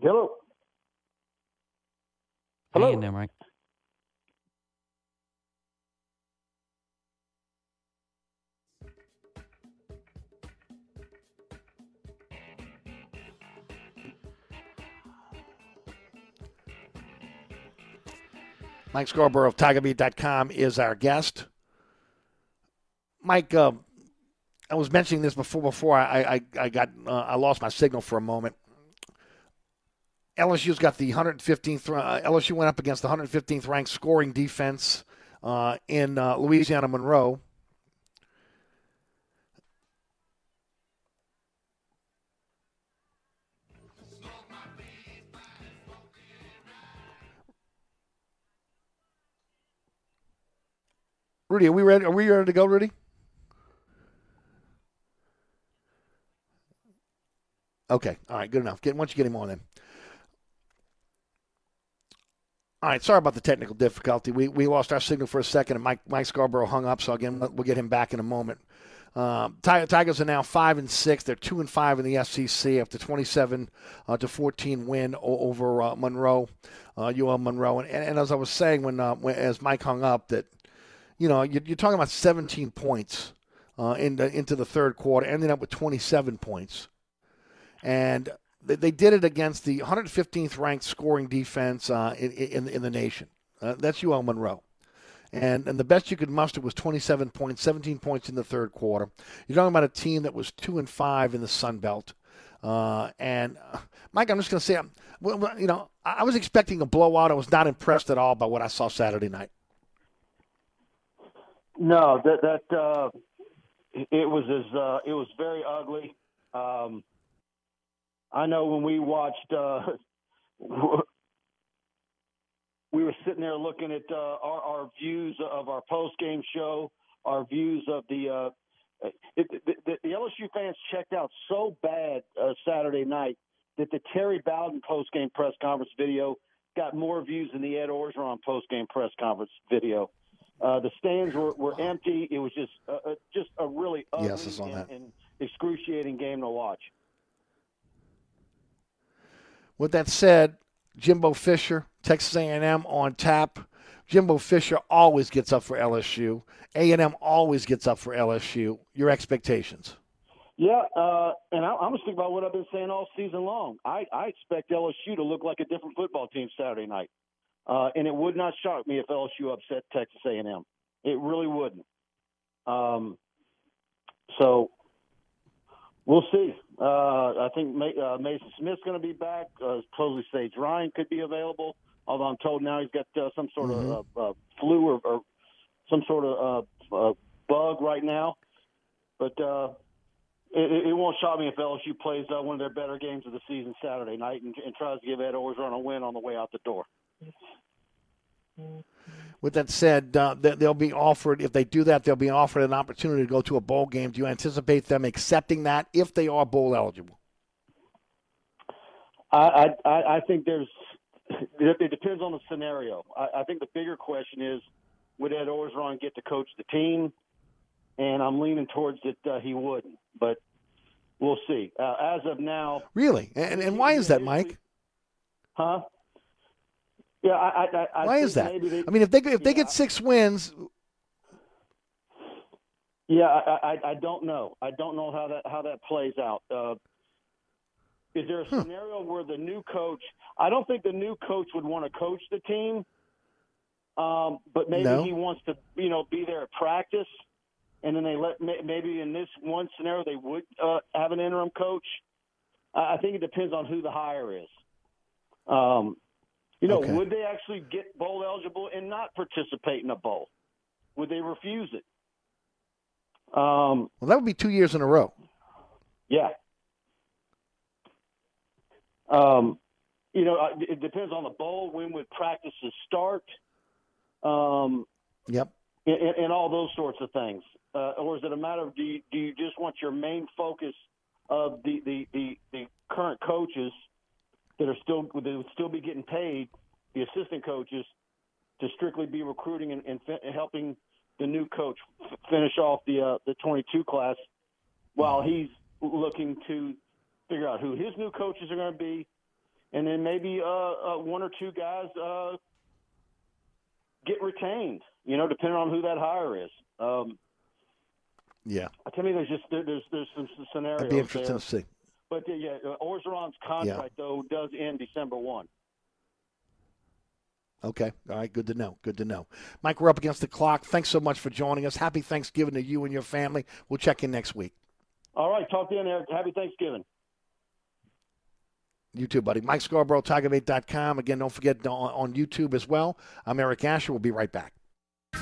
Hello? Hello? in there, Mike. Mike Scarborough of TigerBait.com is our guest. Mike, uh, I was mentioning this before. Before I, I, I got, uh, I lost my signal for a moment. LSU's got the 115th. Uh, LSU went up against the 115th ranked scoring defense uh, in uh, Louisiana Monroe. Rudy, are we ready? Are we ready to go, Rudy? Okay. All right. Good enough. Get once you get him on in. All right. Sorry about the technical difficulty. We, we lost our signal for a second, and Mike Mike Scarborough hung up. So again, we'll get him back in a moment. Um, Tigers are now five and six. They're two and five in the SEC after 27 uh, to 14 win over uh, Monroe, uh, UL Monroe. And, and, as I was saying when, uh, when as Mike hung up, that you know you're, you're talking about 17 points uh, in the, into the third quarter, ending up with 27 points, and they, they did it against the 115th ranked scoring defense uh, in, in, in the nation. that's UL Monroe and and the best you could muster was 27 points, 17 points in the third quarter. You're talking about a team that was two and five in the Sun Belt. Uh, and uh, Mike, I'm just going to say, well, you know, I was expecting a blowout. I was not impressed at all by what I saw Saturday night. No, that that uh, it was as uh, it was very ugly. Um, I know when we watched uh, (laughs) we were sitting there looking at uh, our, our views of our post game show, our views of the, uh, it, the, the, LSU fans checked out so bad uh, Saturday night that the Terry Bowden post game press conference video got more views than the Ed Orgeron post game press conference video. Uh, the stands were, were empty. It was just uh, just a really ugly yes, and, and excruciating game to watch. With that said, Jimbo Fisher, Texas A&M on tap. Jimbo Fisher always gets up for LSU. A&M always gets up for LSU. Your expectations? Yeah, uh, and I, I'm going to think about what I've been saying all season long. I, I expect LSU to look like a different football team Saturday night, uh, and it would not shock me if LSU upset Texas A&M. It really wouldn't. Um, so we'll see. Uh, I think uh, Mason Smith's going to be back. Uh, supposedly Sage Ryan could be available. Although I'm told now he's got uh, some sort Mhm. of uh, uh, flu or, or some sort of uh, uh, bug right now. But uh, it, it- it won't shock me if LSU plays uh, one of their better games of the season Saturday night and, and tries to give Ed Orgeron a win on the way out the door. With that said, uh, they- they'll be offered, if they do that, they'll be offered an opportunity to go to a bowl game. Do you anticipate them accepting that if they are bowl eligible? I, I, I think there's. It it depends on the scenario. I, I think the bigger question is, would Ed Orgeron get to coach the team? And I'm leaning towards that uh, he wouldn't, but we'll see. Uh, as of now, Really? And, and why is that, Mike? huh? Yeah, I. I, I Why is that? They, I mean, if they if they get six wins, Yeah, I, I I don't know. I don't know how that how that plays out. Uh, is there a scenario where the new coach? I don't think the new coach would want to coach the team, um, but maybe No. he wants to, you know, be there at practice, and then they let maybe in this one scenario they would uh, have an interim coach. I I think it depends on who the hire is. Um, you know, Okay. would they actually get bowl eligible and not participate in a bowl? Would they refuse it? Um, well, that would be two years in a row. yeah. Um, you know, it depends on the bowl. When would practices start? Um, Yep. and, and- and all those sorts of things. Uh, or is it a matter of do you, do you just want your main focus of the, the, the, the current coaches that are still would still be getting paid, the assistant coaches, to strictly be recruiting and, and helping the new coach f- finish off the uh, the 22 class, while he's looking to figure out who his new coaches are going to be, and then maybe uh, uh, one or two guys uh, get retained. You know, depending on who that hire is. Um, Yeah. to me, there's just there, there's there's some scenarios. That'd be interesting there. to see. But uh, yeah, uh, Orgeron's contract though does end December one. Okay. All right. Good to know. Good to know. Mike, we're up against the clock. Thanks so much for joining us. Happy Thanksgiving to you and your family. We'll check in next week. All right, talk to you, Eric. Happy Thanksgiving. You too, buddy. Mike Scarborough, TigerBait.com. Again, don't forget on, on YouTube as well. I'm Eric Asher. We'll be right back.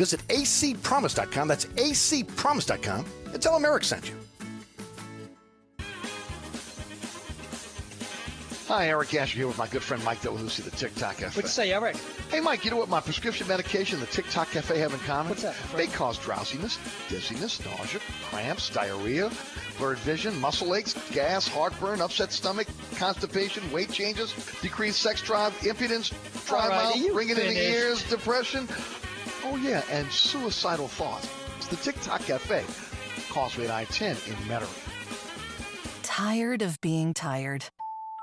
Visit acpromise.com, that's acpromise.com, and tell them Eric sent you. Hi, Eric Asher here with my good friend Mike Delahoussi, the TikTok Cafe. What'd you say, Eric? Hey, Mike, you know what my prescription medication and the TikTok Cafe have in common? What's that, my They cause drowsiness, dizziness, nausea, cramps, diarrhea, blurred vision, muscle aches, gas, heartburn, upset stomach, constipation, weight changes, decreased sex drive, impotence, dry All right, mouth, are you ringing in the ears, depression. Oh, yeah, and suicidal thoughts. It's the TikTok Cafe. Causeway and I-10 in Metairie. Tired of being tired?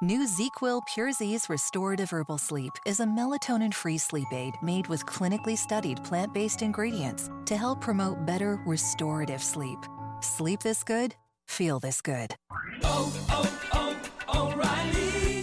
New ZzzQuil Pure Z's Restorative Herbal Sleep is a melatonin free sleep aid made with clinically studied plant based ingredients to help promote better restorative sleep. Sleep this good, feel this good. Oh, oh, oh,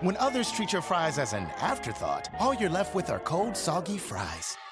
When others treat your fries as an afterthought, all you're left with are cold, soggy fries.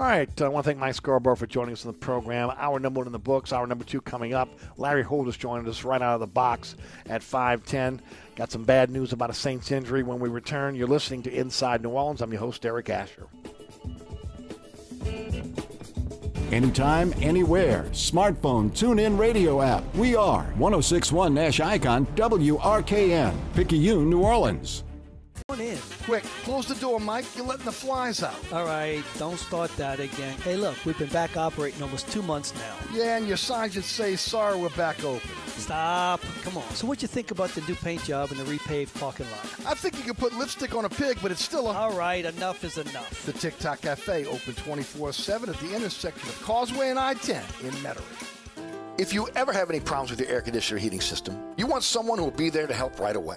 All right, uh, I want to thank Mike Scarborough for joining us in the program. Hour number one in the books, hour number two coming up. Larry Holder's joined us right out of the box at 510. Got some bad news about a Saints injury when we return. You're listening to Inside New Orleans. I'm your host, Eric Asher. Anytime, anywhere. Smartphone, tune in radio app. We are 1061 Nash Icon, WRKN, Picayune, New Orleans. Come on in. Quick, close the door, Mike. You're letting the flies out. All right, don't start that again. Hey, look, we've been back operating almost two months now. Yeah, and your sign should say, sorry, we're back open. Stop. Come on. So, what you think about the new paint job and the repaved parking lot? I think you can put lipstick on a pig, but it's still a. All right, enough is enough. The TikTok Cafe, open 24 7 at the intersection of Causeway and I 10 in Metairie. If you ever have any problems with your air conditioner heating system, you want someone who will be there to help right away.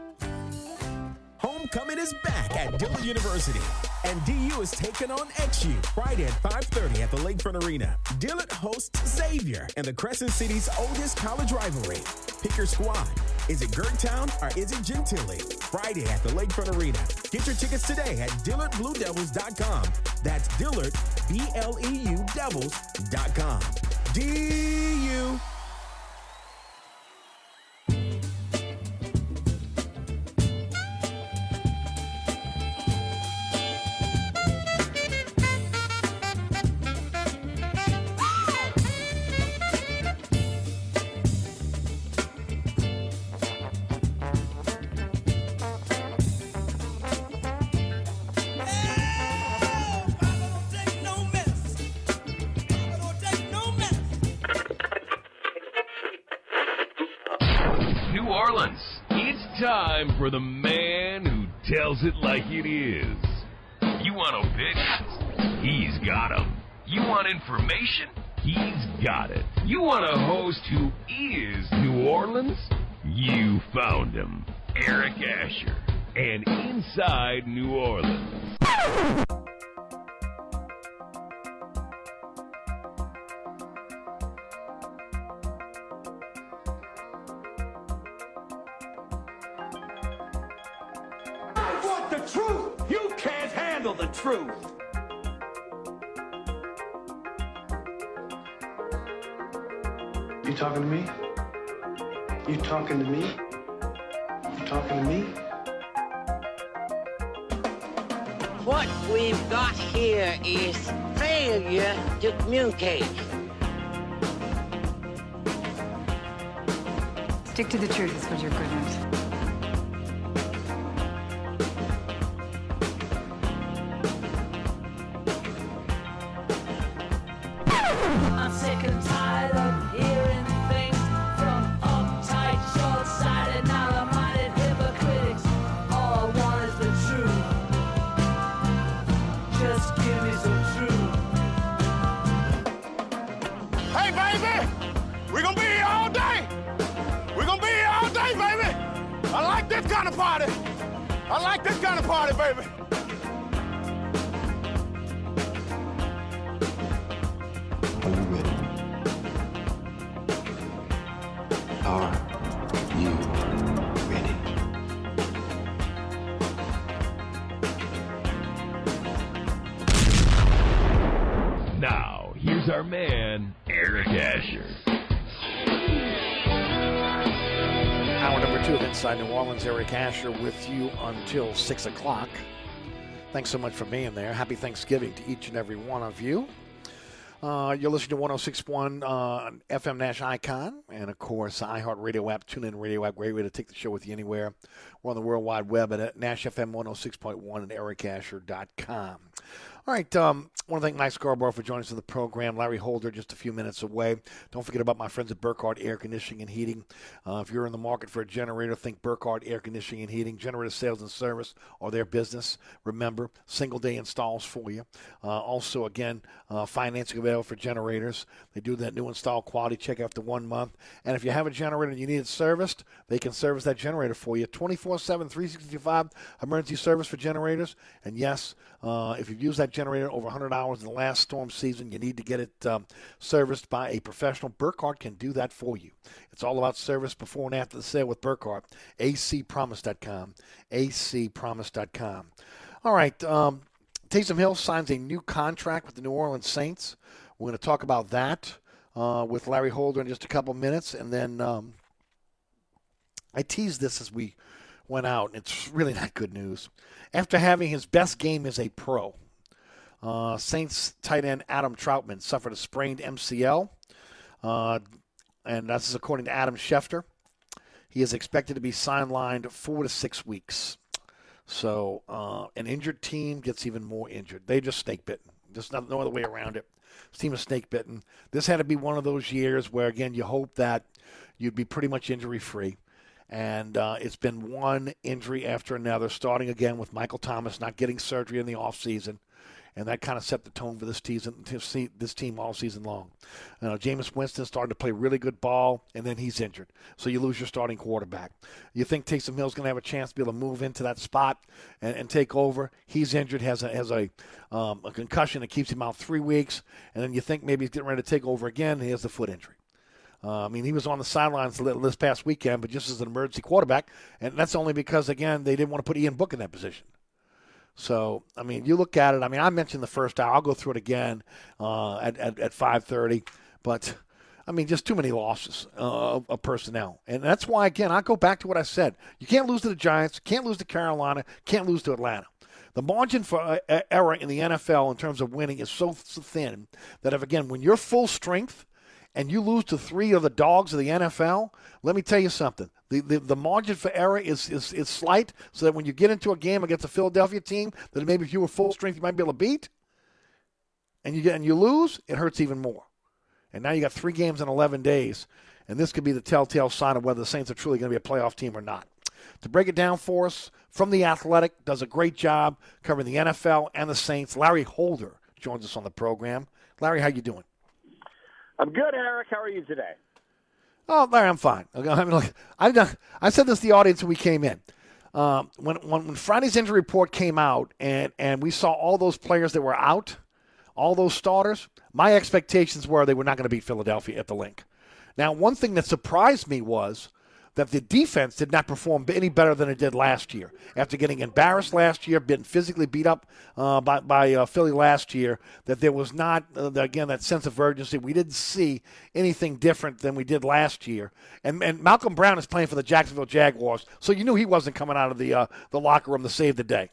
Homecoming is back at Dillard University, and DU is taking on XU Friday at 5:30 at the Lakefront Arena. Dillon hosts Xavier and the Crescent City's oldest college rivalry. Pick your squad. Is it Gert Town or is it Gentilly? Friday at the Lakefront Arena. Get your tickets today at DillardBleuDevils.com. That's Dillard, B-L-E-U Devils.com. DU. Inside New Orleans. Eric Asher with you until 6 o'clock. Thanks so much for being there. Happy Thanksgiving to each and every one of you. Uh, you're listening to 1061 uh, FM Nash Icon, and of course, iHeartRadio app, TuneIn Radio app. Great way to take the show with you anywhere. We're on the World Wide Web at NashFM106.1 and ericasher.com. All right, um, I want to thank Mike Scarborough for joining us in the program. Larry Holder, just a few minutes away. Don't forget about my friends at Burkhardt Air Conditioning and Heating. Uh, if you're in the market for a generator, think Burkhardt Air Conditioning and Heating. Generator sales and service or their business. Remember, single day installs for you. Uh, also, again, uh, financing available for generators. They do that new install quality check after one month. And if you have a generator and you need it serviced, they can service that generator for you 24 7, 365 emergency service for generators. And yes, uh, if you've used that generator over 100 hours in the last storm season, you need to get it um, serviced by a professional. Burkhardt can do that for you. It's all about service before and after the sale with Burkhardt. acpromise.com. acpromise.com. All right. Um, Taysom Hill signs a new contract with the New Orleans Saints. We're going to talk about that uh, with Larry Holder in just a couple minutes. And then um, I teased this as we went out, and it's really not good news. After having his best game as a pro, uh, Saints tight end Adam Trautman suffered a sprained MCL, uh, and that's according to Adam Schefter. He is expected to be sidelined four to six weeks. So uh, an injured team gets even more injured. They just snake bitten. There's no, other way around it. This team is snake bitten. This had to be one of those years where, again, you hope that you'd be pretty much injury free. And uh, it's been one injury after another, starting again with Michael Thomas not getting surgery in the offseason. And that kind of set the tone for this season, this team all season long. You know, Jameis Winston started to play really good ball, and then he's injured. So you lose your starting quarterback. You think Taysom Hill's going to have a chance to be able to move into that spot and, and take over. He's injured, has a, has a, um, a concussion that keeps him out three weeks. And then you think maybe he's getting ready to take over again, he has the foot injury. Uh, I mean, he was on the sidelines this past weekend, but just as an emergency quarterback, and that's only because again they didn't want to put Ian Book in that position. So, I mean, you look at it. I mean, I mentioned the first hour. I'll go through it again uh, at at, at five thirty, but. I mean, just too many losses uh, of personnel. And that's why, again, I go back to what I said. You can't lose to the Giants, can't lose to Carolina, can't lose to Atlanta. The margin for uh, error in the NFL in terms of winning is so thin that if, again, when you're full strength, and you lose to three of the dogs of the NFL, let me tell you something. The, the, the margin for error is, is, is slight, so that when you get into a game against a Philadelphia team that maybe if you were full strength you might be able to beat, and you get and you lose, it hurts even more. And now you got three games in 11 days, and this could be the telltale sign of whether the Saints are truly going to be a playoff team or not. To break it down for us, from the Athletic, does a great job covering the NFL and the Saints. Larry Holder joins us on the program. Larry, how you doing? I'm good, Eric. How are you today? Oh, Larry, I'm fine. I mean, look, I, I said this to the audience when we came in. Um, when, when, when Friday's injury report came out and, and we saw all those players that were out, all those starters, my expectations were they were not going to beat Philadelphia at the Linc. Now, one thing that surprised me was – that the defense did not perform any better than it did last year. After getting embarrassed last year, being physically beat up uh, by, by uh, Philly last year, that there was not, uh, again, that sense of urgency. We didn't see anything different than we did last year. And, and Malcom Brown is playing for the Jacksonville Jaguars, so you knew he wasn't coming out of the, uh, the locker room to save the day.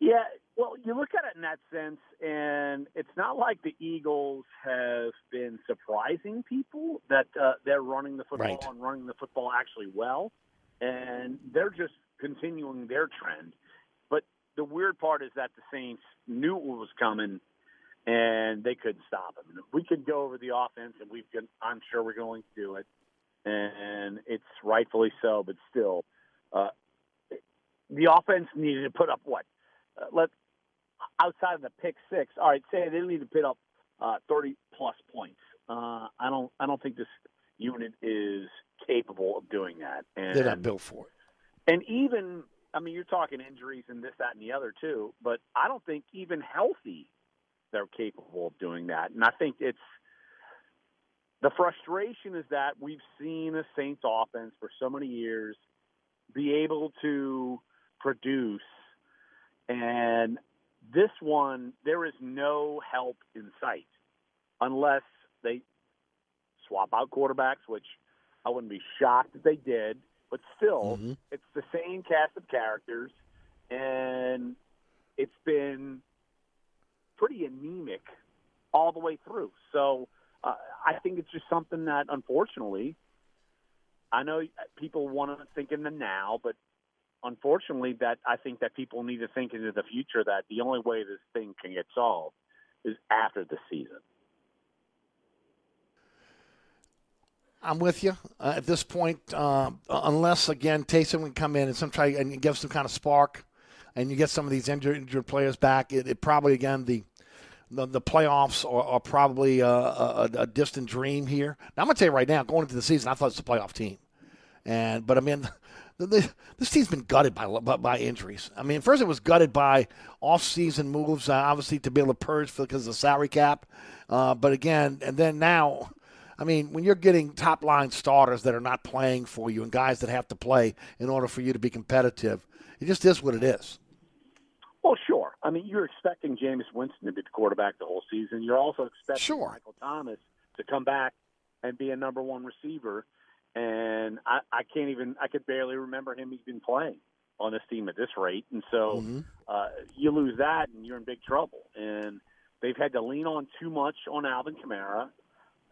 Yeah, well, you look at it in that sense, and it's not like the Eagles have been surprising people that uh, they're running the football right. and running the football actually well, and they're just continuing their trend. But the weird part is that the Saints knew it was coming, and they couldn't stop him. We could go over the offense, and we've been, I'm sure we're going to do it, and it's rightfully so. But still, uh, the offense needed to put up what uh, let outside of the pick six, all right, say they need to put up uh, 30 plus points. Uh, I don't I don't think this unit is capable of doing that. And They're not built for it. And even, I mean, you're talking injuries and this, that, and the other too, but I don't think even healthy they're capable of doing that. And I think it's the frustration is that we've seen the Saints offense for so many years be able to produce and this one there is no help in sight unless they swap out quarterbacks, which I wouldn't be shocked if they did, but still Mm-hmm. it's the same cast of characters and it's been pretty anemic all the way through. So uh, I think it's just something that, unfortunately, I know people want to think in the now, but unfortunately, that I think that people need to think into the future that the only way this thing can get solved is after the season. I'm with you uh, at this point. Uh, unless again Taysom can come in and some try and give some kind of spark, and you get some of these injured, injured players back, it, it probably again the the, the playoffs are, are probably a, a, a distant dream here. Now, I'm gonna tell you right now, going into the season, I thought it's a playoff team, and but I mean. This team's been gutted by, by injuries. I mean, first it was gutted by off-season moves, uh, obviously to be able to purge because of the salary cap. Uh, but again, and then now, I mean, when you're getting top line starters that are not playing for you and guys that have to play in order for you to be competitive, it just is what it is. Well, sure. I mean, you're expecting Jameis Winston to be the quarterback the whole season. You're also expecting sure. Michael Thomas to come back and be a number one receiver. And I, I can't even, I could barely remember him even playing on this team at this rate. And so uh, you lose that and you're in big trouble. And they've had to lean on too much on Alvin Kamara.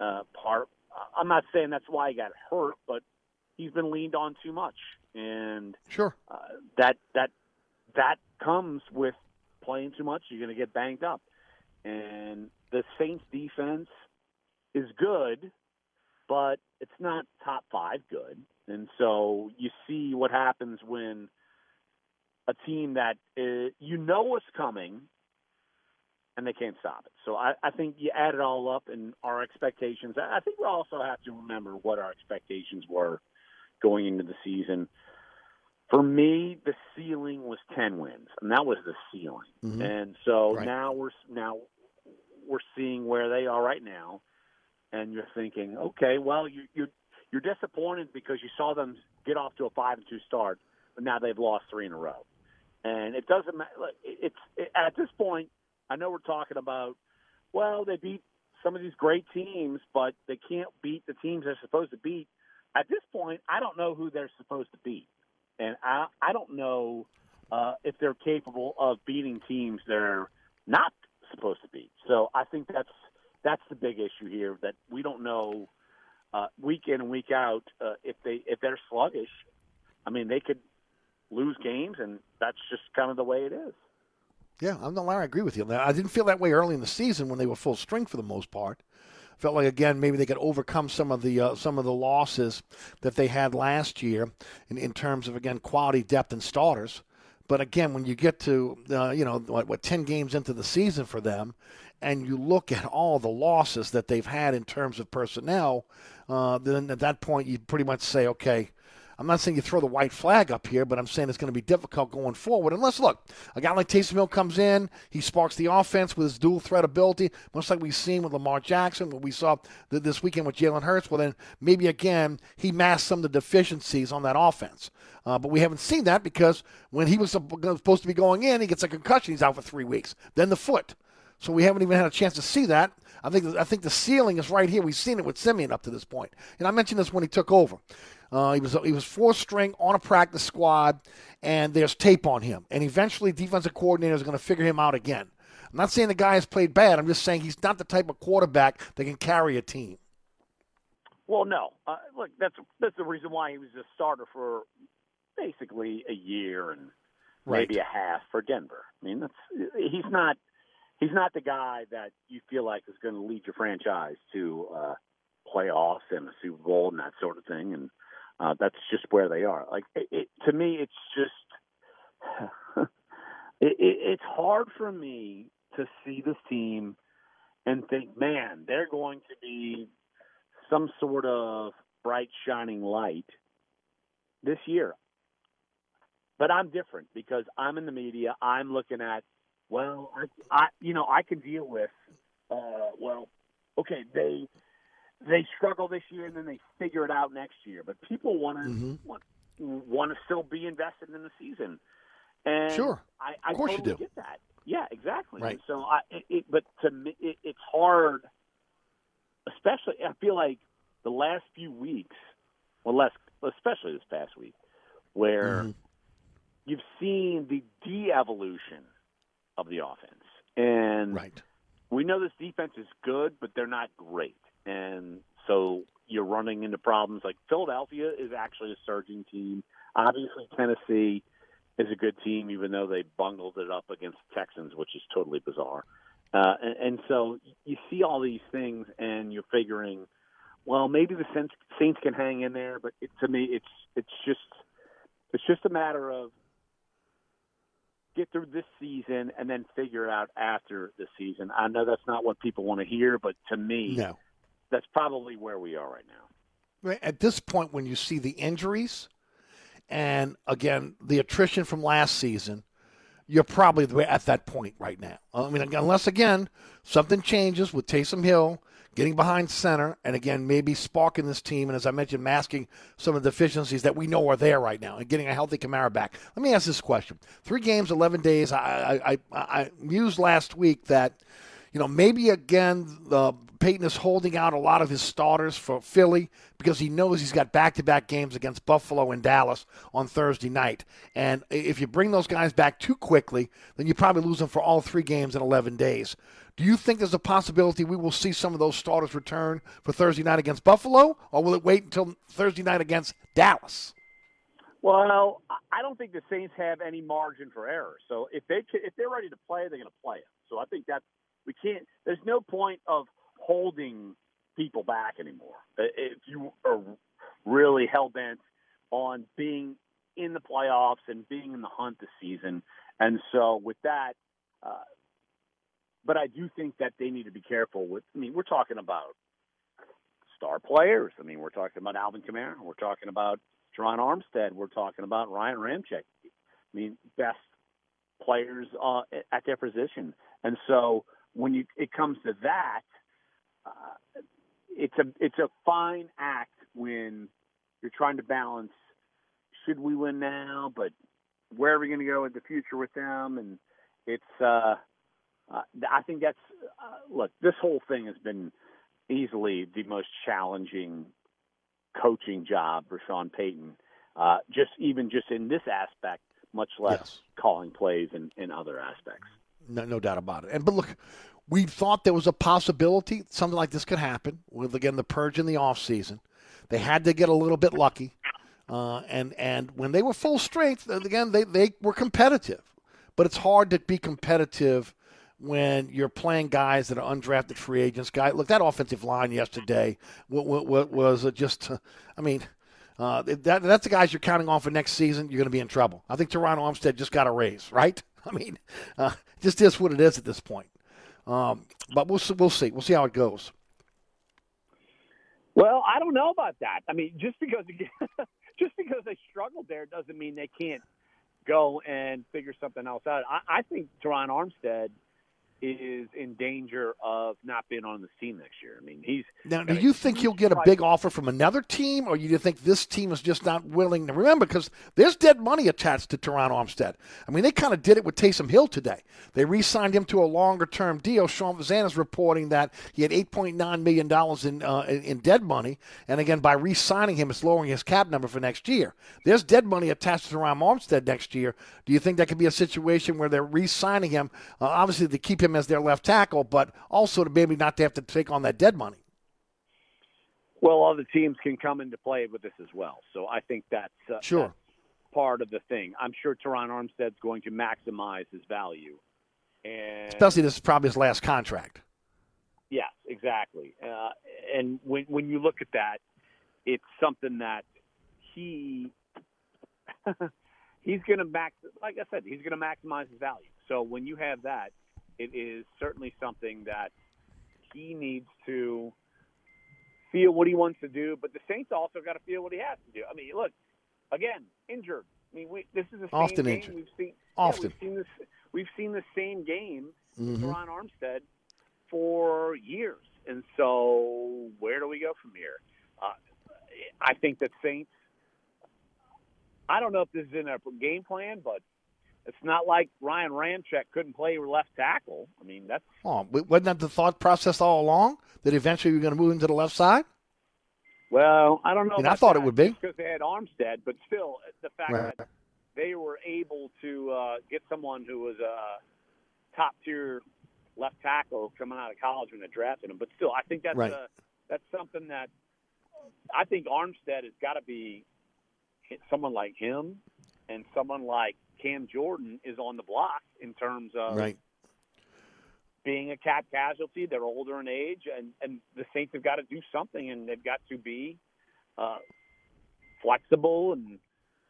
Uh, part, I'm not saying that's why he got hurt, but he's been leaned on too much. And Sure. uh, that that that comes with playing too much. You're going to get banged up, and the Saints defense is good, but it's not top five good. And so you see what happens when a team that uh, you know what's coming and they can't stop it. So I, I think you add it all up and our expectations. I think we also have to remember what our expectations were going into the season. For me, the ceiling was ten wins, and that was the ceiling. Mhm. And so Right. now we're now we're seeing where they are right now, and you're thinking, okay, well, you, you're you're disappointed because you saw them get off to a five and two start, but now they've lost three in a row, and it doesn't matter. It's it, at this point, I know we're talking about, well, they beat some of these great teams, but they can't beat the teams they're supposed to beat. At this point, I don't know who they're supposed to beat, and I I don't know uh, if they're capable of beating teams they're not supposed to beat. So I think that's that's the big issue here that we don't know uh, week in and week out uh, if they if they're sluggish. I mean, they could lose games, and that's just kind of the way it is. Yeah, I'm not. I agree with you. I didn't feel that way early in the season when they were full strength for the most part. Felt like again maybe they could overcome some of the uh, some of the losses that they had last year in, in terms of again quality depth and starters. But again, when you get to uh, you know what, what ten games into the season for them, and you look at all the losses that they've had in terms of personnel, uh, then at that point you pretty much say, okay, I'm not saying you throw the white flag up here, but I'm saying it's going to be difficult going forward. Unless, look, a guy like Taysom Hill comes in, he sparks the offense with his dual threat ability, much like we've seen with Lamar Jackson, what we saw th- this weekend with Jalen Hurts. Well, then maybe again he masked some of the deficiencies on that offense. Uh, but we haven't seen that because when he was supposed to be going in, he gets a concussion, he's out for three weeks. Then the foot. So we haven't even had a chance to see that. I think I think the ceiling is right here. We've seen it with Siemian up to this point. and I mentioned this when he took over. Uh, he was he was fourth string on a practice squad, and there's tape on him. And eventually, defensive coordinator is going to figure him out again. I'm not saying the guy has played bad. I'm just saying he's not the type of quarterback that can carry a team. Well, no. Uh, look, that's that's the reason why he was a starter for basically a year and Right. maybe a half for Denver. I mean, that's he's not he's not the guy that you feel like is going to lead your franchise to uh, playoffs and a Super Bowl and that sort of thing. And uh, that's just where they are. Like it, it, to me, it's just (sighs) it, it, it's hard for me to see this team and think, man, they're going to be some sort of bright shining light this year. but I'm different because I'm in the media. I'm looking at, well, I, I you know, I can deal with, uh, well, okay, they they struggle this year and then they figure it out next year. But people want to Mhm. want, want to still be invested in the season. And Sure. I, I Of course you do. get that. Yeah, exactly. Right. And so I, it, it, but to me, it, it's hard. Especially, I feel like the last few weeks, well, less, especially this past week, where Mm-hmm. you've seen the de-evolution of the offense, and right. we know this defense is good, but they're not great, and so you're running into problems like Philadelphia is actually a surging team. Obviously, Tennessee is a good team, even though they bungled it up against the Texans, which is totally bizarre. Uh, and, and so you see all these things, and you're figuring, well, maybe the Saints, Saints can hang in there, but it, to me, it's it's just it's just a matter of get through this season and then figure it out after the season. I know that's not what people want to hear, but to me, No. that's probably where we are right now. At this point, when you see the injuries and again the attrition from last season, you're probably at that point right now. I mean, unless again something changes with Taysom Hill getting behind center, and again maybe sparking this team, and as I mentioned, masking some of the deficiencies that we know are there right now, and getting a healthy Kamara back. Let me ask this question: Three games, eleven days. I I, I, I mused last week that you know, maybe again, uh, Payton is holding out a lot of his starters for Philly because he knows he's got back to back games against Buffalo and Dallas on Thursday night. And if you bring those guys back too quickly, then you probably lose them for all three games in 11 days. Do you think there's a possibility we will see some of those starters return for Thursday night against Buffalo, or will it wait until Thursday night against Dallas? Well, I don't think the Saints have any margin for error. So if they if they're ready to play, they're going to play it. So I think that's we can't. There's no point of holding people back anymore. If you are really hell bent on being in the playoffs and being in the hunt this season, and so with that, uh, but I do think that they need to be careful with. I mean, we're talking about star players. I mean, we're talking about Alvin Kamara. We're talking about Terron Armstead. We're talking about Ryan Ramczyk. I mean, best players uh, at their position. And so when you it comes to that, uh, it's a it's a fine act when you're trying to balance. Should we win now? But where are we going to go in the future with them? And it's uh, uh, I think that's uh, look. This whole thing has been easily the most challenging coaching job for Sean Payton. Uh, just even just in this aspect, much less calling plays in, in other aspects. No, no doubt about it. And but look, we thought there was a possibility something like this could happen with again the purge in the off season. They had to get a little bit lucky, uh, and and when they were full strength, again they they were competitive. But it's hard to be competitive when you're playing guys that are undrafted free agents. Guy, look that offensive line yesterday. What, what, what was just? I mean. Uh, that, that's the guys you're counting on for next season. You're going to be in trouble. I think Toronto Armstead just got a raise, right? (laughs) I mean, uh, just is what it is at this point. Um, but we'll we'll see. We'll see how it goes. Well, I don't know about that. I mean, just because (laughs) just because they struggled there doesn't mean they can't go and figure something else out. I, I think Terron Armstead is in danger of not being on the team next year. I mean, he's Now, do you think he'll get a big offer from another team, or do you think this team is just not willing to remember? Because there's dead money attached to Toronto Armstead. I mean, they kind of did it with Taysom Hill today. They re-signed him to a longer-term deal. Sean Fazende is reporting that he had 8.9 million dollars in uh, in dead money, and again, by re-signing him, it's lowering his cap number for next year. There's dead money attached to Toronto Armstead next year. Do you think that could be a situation where they're re-signing him, uh, obviously to keep him as their left tackle, but also to maybe not to have to take on that dead money? Well, other teams can come into play with this as well. So I think that's uh, Sure. that's part of the thing. I'm sure Terron Armstead's going to maximize his value. And Especially this is probably his last contract. Yes, exactly. Uh, and when when you look at that, it's something that he (laughs) he's going to max. Like I said, he's going to maximize his value. So when you have that, it is certainly something that he needs to feel what he wants to do. But the Saints also got to feel what he has to do. I mean, look, again, injured. I mean, we, this is the same Often game injured. we've seen. Often. Yeah, we've seen this. We've seen the same game with Mhm. Ron Armstead for years, and so where do we go from here? Uh, I think that Saints. I don't know if this is in their game plan, but it's not like Ryan Ramczyk couldn't play left tackle. I mean, that's Oh, wasn't that the thought process all along that eventually you're going to move into the left side? Well, I don't know. I mean, I thought it would be. because they had Armstead, but still, the fact Right. that they were able to uh, get someone who was a top tier left tackle coming out of college when they drafted him. But still, I think that's Right. uh that's something that I think Armstead has got to be someone like him and someone like Cam Jordan is on the block in terms of Right. being a cap casualty. They're older in age, and and the Saints have got to do something, and they've got to be uh, flexible and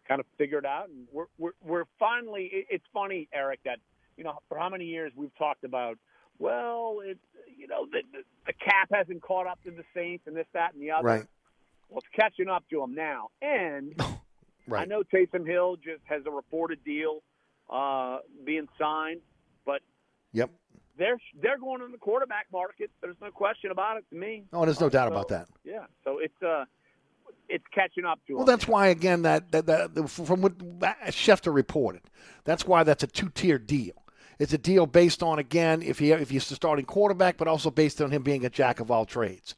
kind of figure it out. And we're we're, we're finally. It, it's funny, Eric, that you know for how many years we've talked about. Well, it you know the, the the cap hasn't caught up to the Saints and this, that, and the other. Right. Well, it's catching up to them now, and (laughs) Right. I know Taysom Hill just has a reported deal uh, being signed, but Yep. they're they're going in the quarterback market. There's no question about it to me. Oh, there's no doubt So, about that. Yeah, so it's uh, it's catching up to Well, them. that's why again that that, that from what Schefter reported, that's why that's a two-tier deal. It's a deal based on again if he if he's the starting quarterback, but also based on him being a jack of all trades.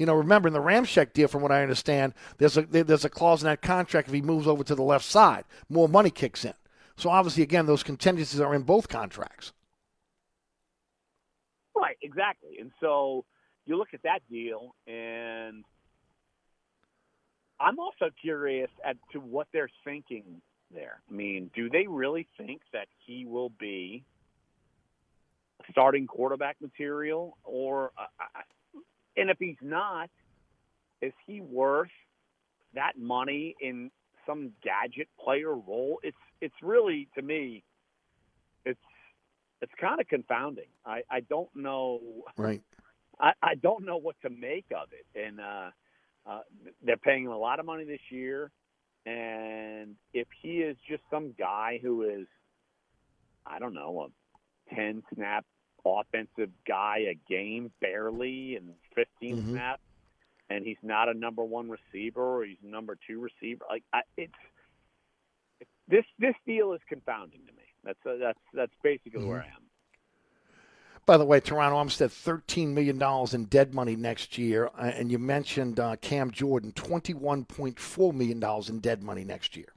You know, remember in the Ramczyk deal, from what I understand, there's a there's a clause in that contract if he moves over to the left side, more money kicks in. So obviously, again, those contingencies are in both contracts. Right, exactly. And so you look at that deal, and I'm also curious as to what they're thinking there. I mean, do they really think that he will be starting quarterback material, or uh, I- and if he's not, is he worth that money in some gadget player role? It's it's really to me, it's it's kind of confounding. I, I don't know. Right. I, I don't know what to make of it. And uh, uh, they're paying him a lot of money this year. And if he is just some guy who is, I don't know, a 10 snap offensive guy a game barely and 15 Mhm. snaps, and he's not a number one receiver or he's a number two receiver, like I, it's this this deal is confounding to me. That's uh, that's that's basically where I am. By the way, Toronto Armstead, $13 million in dead money next year. Uh, and you mentioned uh, Cam Jordan, $21.4 million in dead money next year.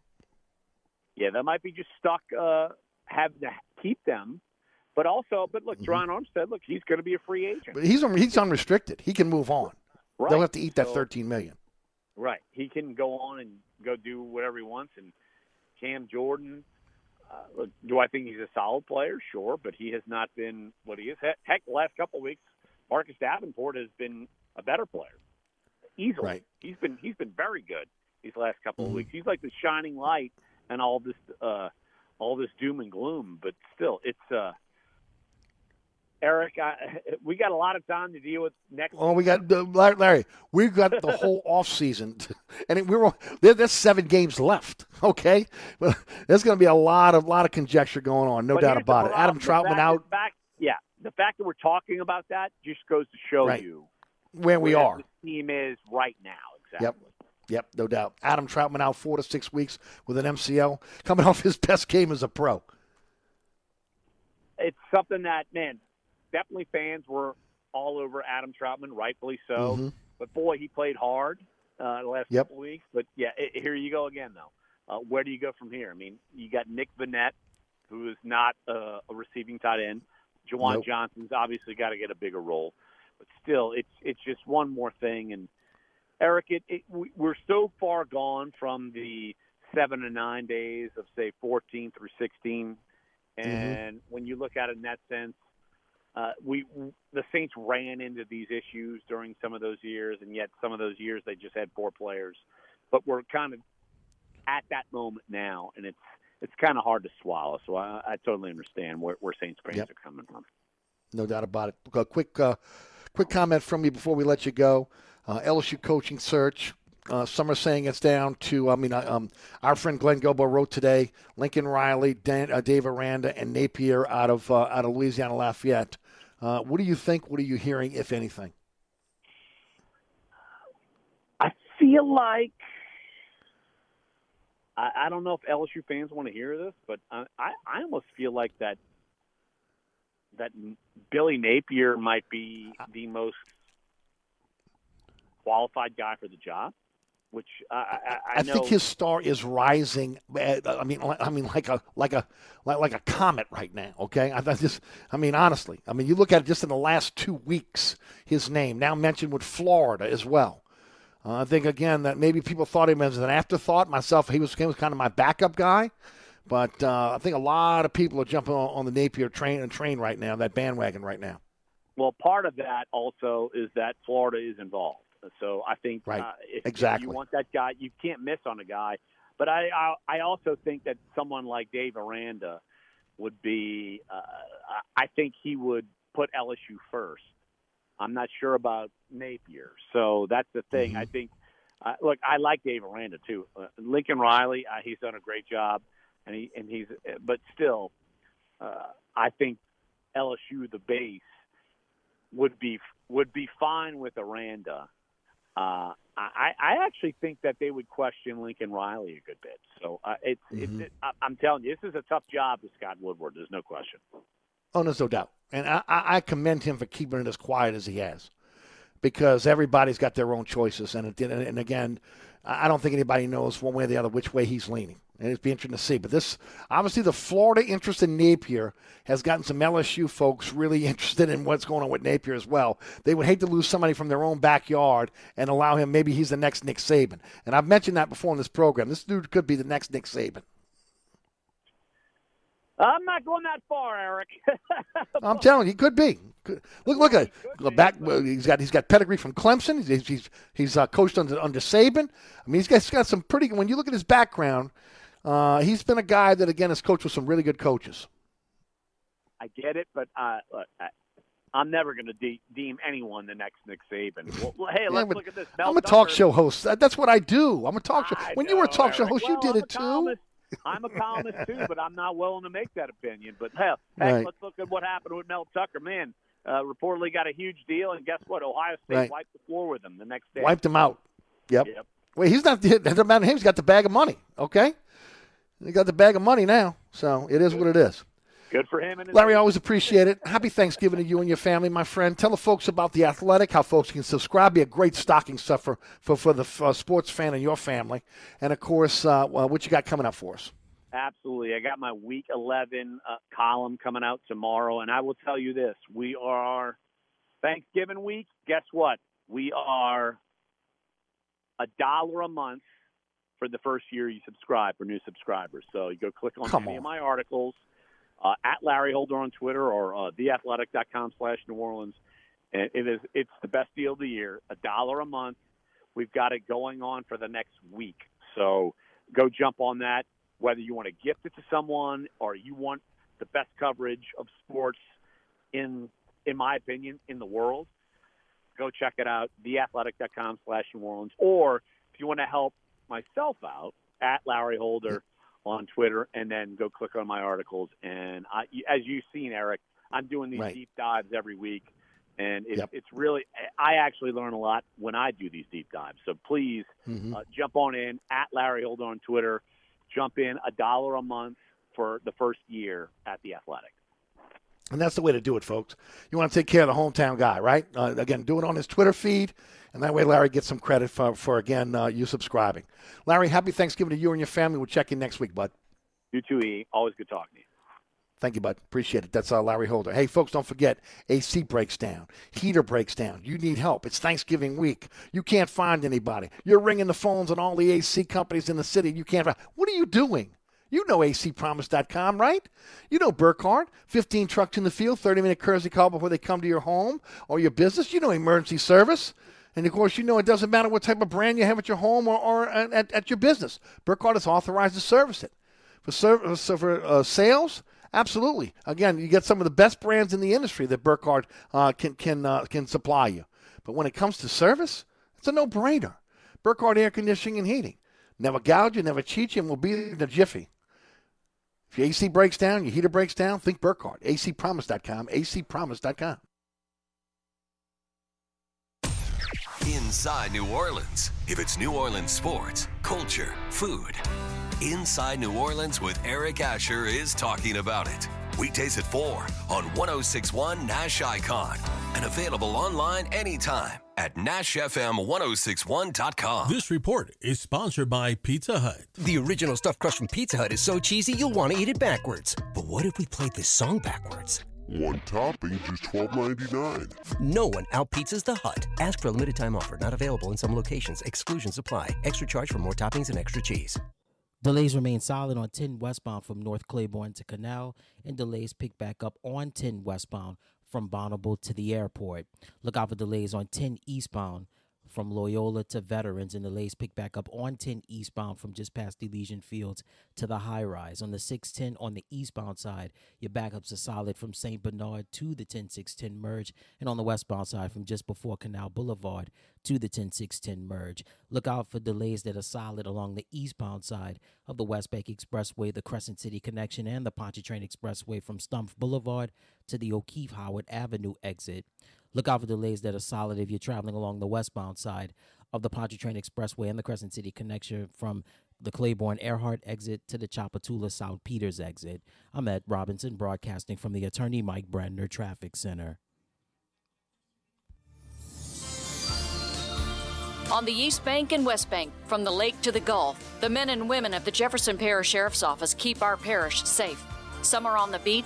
Yeah, that might be just stuck uh, having to keep them. But also, but look, John Armstead, look, he's going to be a free agent. Mm-hmm. But he's, he's unrestricted. He can move on. Right. They'll have to eat that So- 13 million. Right. He can go on and go do whatever he wants. And Cam Jordan, uh, look, do I think he's a solid player? Sure, but he has not been what he is. Heck, the last couple of weeks, Marcus Davenport has been a better player, easily. Right. He's been he's been very good these last couple Mhm. of weeks. He's like the shining light and all this uh, all this doom and gloom. But still, it's uh, Eric. I, (laughs) we got a lot of time to deal with next. Oh, we got uh, Larry. We've got the whole (laughs) off season, (laughs) and it, we're there, there's seven games left. Okay, well, there's going to be a lot of lot of conjecture going on, no But doubt about it. Adam Trautman out fact- yeah, the fact that we're talking about that just goes to show Right. you where we where are. The team is right now. Exactly. Yep. Yep, no doubt. Adam Trautman out four to six weeks with an MCL, coming off his best game as a pro. It's something that man, definitely fans were all over Adam Trautman, rightfully so. Mhm. But boy, he played hard uh, the last Yep. couple weeks. But yeah, i here you go again though. Uh, where do you go from here? I mean, you got Nick Vannett, who is not uh, a receiving tight end. Juwan Nope. Johnson's obviously got to get a bigger role, but still, it's it's just one more thing. And Eric, it, it we, we're so far gone from the seven to nine days of say 14 through 16, and when you look at it in that sense, uh, we the Saints ran into these issues during some of those years, and yet some of those years they just had four players. But we're kind of at that moment now, and it's it's kind of hard to swallow. So I, I totally understand where, where Saints fans Yep. are coming from. No doubt about it. A quick, uh, quick comment from me before we let you go. Uh, LSU coaching search. Uh, some are saying it's down to, I mean, uh, um, our friend Glenn Guilbeau wrote today Lincoln Riley, Dan, uh, Dave Aranda, and Napier out of, uh, out of Louisiana Lafayette. Uh, what do you think? What are you hearing, if anything? I feel like I, I don't know if LSU fans want to hear this, but I, I, I almost feel like that that Billy Napier might be the most qualified guy for the job. Which I, I, I, I think his star is rising. uh, I mean, I mean, like a like a like, like a comet right now. Okay, I, I just, I mean, honestly, I mean, you look at it just in the last two weeks, his name now mentioned with Florida as well. Uh, I think again that maybe people thought him as an afterthought. Myself, he was, he was kind of my backup guy, but uh, I think a lot of people are jumping on, on the Napier train and train right now, that bandwagon right now. Well, part of that also is that Florida is involved. So I think Right. uh, if, Exactly. if you want that guy, you can't miss on a guy. But I, I, I also think that someone like Dave Aranda would be. Uh, I think he would put LSU first. I'm not sure about Napier, so that's the thing. Mm-hmm. I think. Uh, look, I like Dave Aranda too. Uh, Lincoln Riley, uh, he's done a great job, and he and he's. But still, uh, I think LSU the base would be would be fine with Aranda. Uh, I, I actually think that they would question Lincoln Riley a good bit. So uh, it's, Mhm. it's I, I'm telling you, this is a tough job for Scott Woodward. There's no question. Oh, there's no doubt. And I, I commend him for keeping it as quiet as he has because everybody's got their own choices. And, it, and again, I don't think anybody knows one way or the other which way he's leaning. And it'd be interesting to see. But this, obviously, the Florida interest in Napier has gotten some LSU folks really (laughs) interested in what's going on with Napier as well. They would hate to lose somebody from their own backyard and allow him, maybe he's the next Nick Saban. And I've mentioned that before in this program. This dude could be the next Nick Saban. I'm not going that far, Eric. (laughs) I'm telling you, he could be. Look, look at it. back. He's got he's got pedigree from Clemson. He's he's, he's uh, coached under under Saban. I mean, he's got, he's got some pretty. When you look at his background, uh, he's been a guy that again has coached with some really good coaches. I get it, but uh, look, I, I'm never going to de- deem anyone the next Nick Saban. Well, hey, (laughs) let's look at this. Mel I'm a talk show host. That's what I do. I'm a talk show. I When you were a know, talk show host, Well, you did I'm it too. columnist. I'm a columnist too, but I'm not willing to make that opinion. But hell, (laughs) heck, Right. let's look at what happened with Mel Tucker. Man, uh, reportedly got a huge deal, and guess what? Ohio State Right. wiped the floor with him the next day. Wiped him out. Yep. Yep. Wait, he's not. (laughs) It doesn't matter to him. He's got the bag of money. Okay. He got the bag of money now, so it is what it is. Good for him Larry, always appreciate it. Happy Thanksgiving to you and your family, my friend. Tell the folks about The Athletic, how folks can subscribe, be a great stocking stuffer for, for the uh, sports fan and your family. And, of course, uh, well, what you got coming up for us? Absolutely. I got my week 11 uh, column coming out tomorrow. And I will tell you this we are Thanksgiving week. Guess what? We are a dollar a month for the first year you subscribe for new subscribers. So you go click on Come any on. of my articles uh, at Larry Holder on Twitter or uh, theathletic.com slash New Orleans. And it is it's the best deal of the year. A dollar a month. We've got it going on for the next week. So go jump on that. Whether you want to gift it to someone or you want the best coverage of sports in in my opinion in the world, go check it out. Theathletic.com slash New Orleans. Or if you want to help myself out at Larry Holder on Twitter, and then go click on my articles. And I, as you've seen, Eric, I'm doing these Right. deep dives every week, and it's, Yep. it's really I actually learn a lot when I do these deep dives. So please Mhm. uh, jump on in at Larry Holder on Twitter. Jump in a dollar a month for the first year at the Athletic. And that's the way to do it, folks. You want to take care of the hometown guy, right? Uh, again, do it on his Twitter feed, and that way Larry gets some credit for, for again, uh, you subscribing. Larry, happy Thanksgiving to you and your family. We'll check in next week, bud. You too, E. Always good talking to you. Thank you, bud. Appreciate it. That's uh, Larry Holder. Hey, folks, don't forget AC breaks down, heater breaks down. You need help. It's Thanksgiving week. You can't find anybody. You're ringing the phones on all the AC companies in the city. You can't find. What are you doing? You know acpromise.com, right? You know Burkhardt, 15 trucks in the field, 30 minute courtesy call before they come to your home or your business. You know emergency service. And of course, you know it doesn't matter what type of brand you have at your home or, or at, at your business. Burkhardt is authorized to service it. For, serv- so for uh, sales, absolutely. Again, you get some of the best brands in the industry that Burkhardt uh, can can uh, can supply you. But when it comes to service, it's a no-brainer. Burkhardt Air Conditioning and Heating. Never gouge you, never cheat you, and we'll be in a jiffy. If your AC breaks down, your heater breaks down, think Burkhardt. acpromise.com, acpromise.com. Inside New Orleans. If it's New Orleans sports, culture, food, Inside New Orleans with Eric Asher is talking about it. Weekdays at 4 on 1061 Nash Icon and available online anytime at NashFM1061.com. This report is sponsored by Pizza Hut. The original stuffed crust from Pizza Hut is so cheesy you'll want to eat it backwards. But what if we played this song backwards? One topping, just twelve ninety nine. No one outpizzas the Hut. Ask for a limited time offer. Not available in some locations. Exclusions apply. Extra charge for more toppings and extra cheese. Delays remain solid on 10 westbound from North Claiborne to Canal, and delays pick back up on 10 westbound from Bonneville to the airport. Look out for delays on 10 eastbound from Loyola to Veterans, and delays pick back up on 10 eastbound from just past Elysian Fields to the high rise. On the 610 on the eastbound side, your backups are solid from St. Bernard to the 10610 merge, and on the westbound side from just before Canal Boulevard to the 10610 merge. Look out for delays that are solid along the eastbound side of the West Bank Expressway, the Crescent City connection, and the Pontchartrain Expressway from Stumpf Boulevard to the O'Keefe Howard Avenue exit. Look out for delays that are solid if you're traveling along the westbound side of the Pontchartrain Expressway and the Crescent City connection from the Claiborne Earhart exit to the Tchoupitoulas South Peters exit. I'm Ed Robinson, broadcasting from the Attorney Mike Brandner Traffic Center. On the East Bank and West Bank, from the lake to the Gulf, the men and women of the Jefferson Parish Sheriff's Office keep our parish safe. Some are on the beat,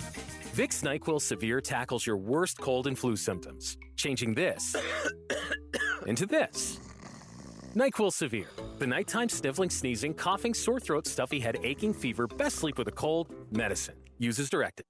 Vicks NyQuil Severe tackles your worst cold and flu symptoms, changing this (coughs) into this. NyQuil Severe, the nighttime sniffling, sneezing, coughing, sore throat, stuffy head, aching, fever, best sleep with a cold, medicine. Uses directed.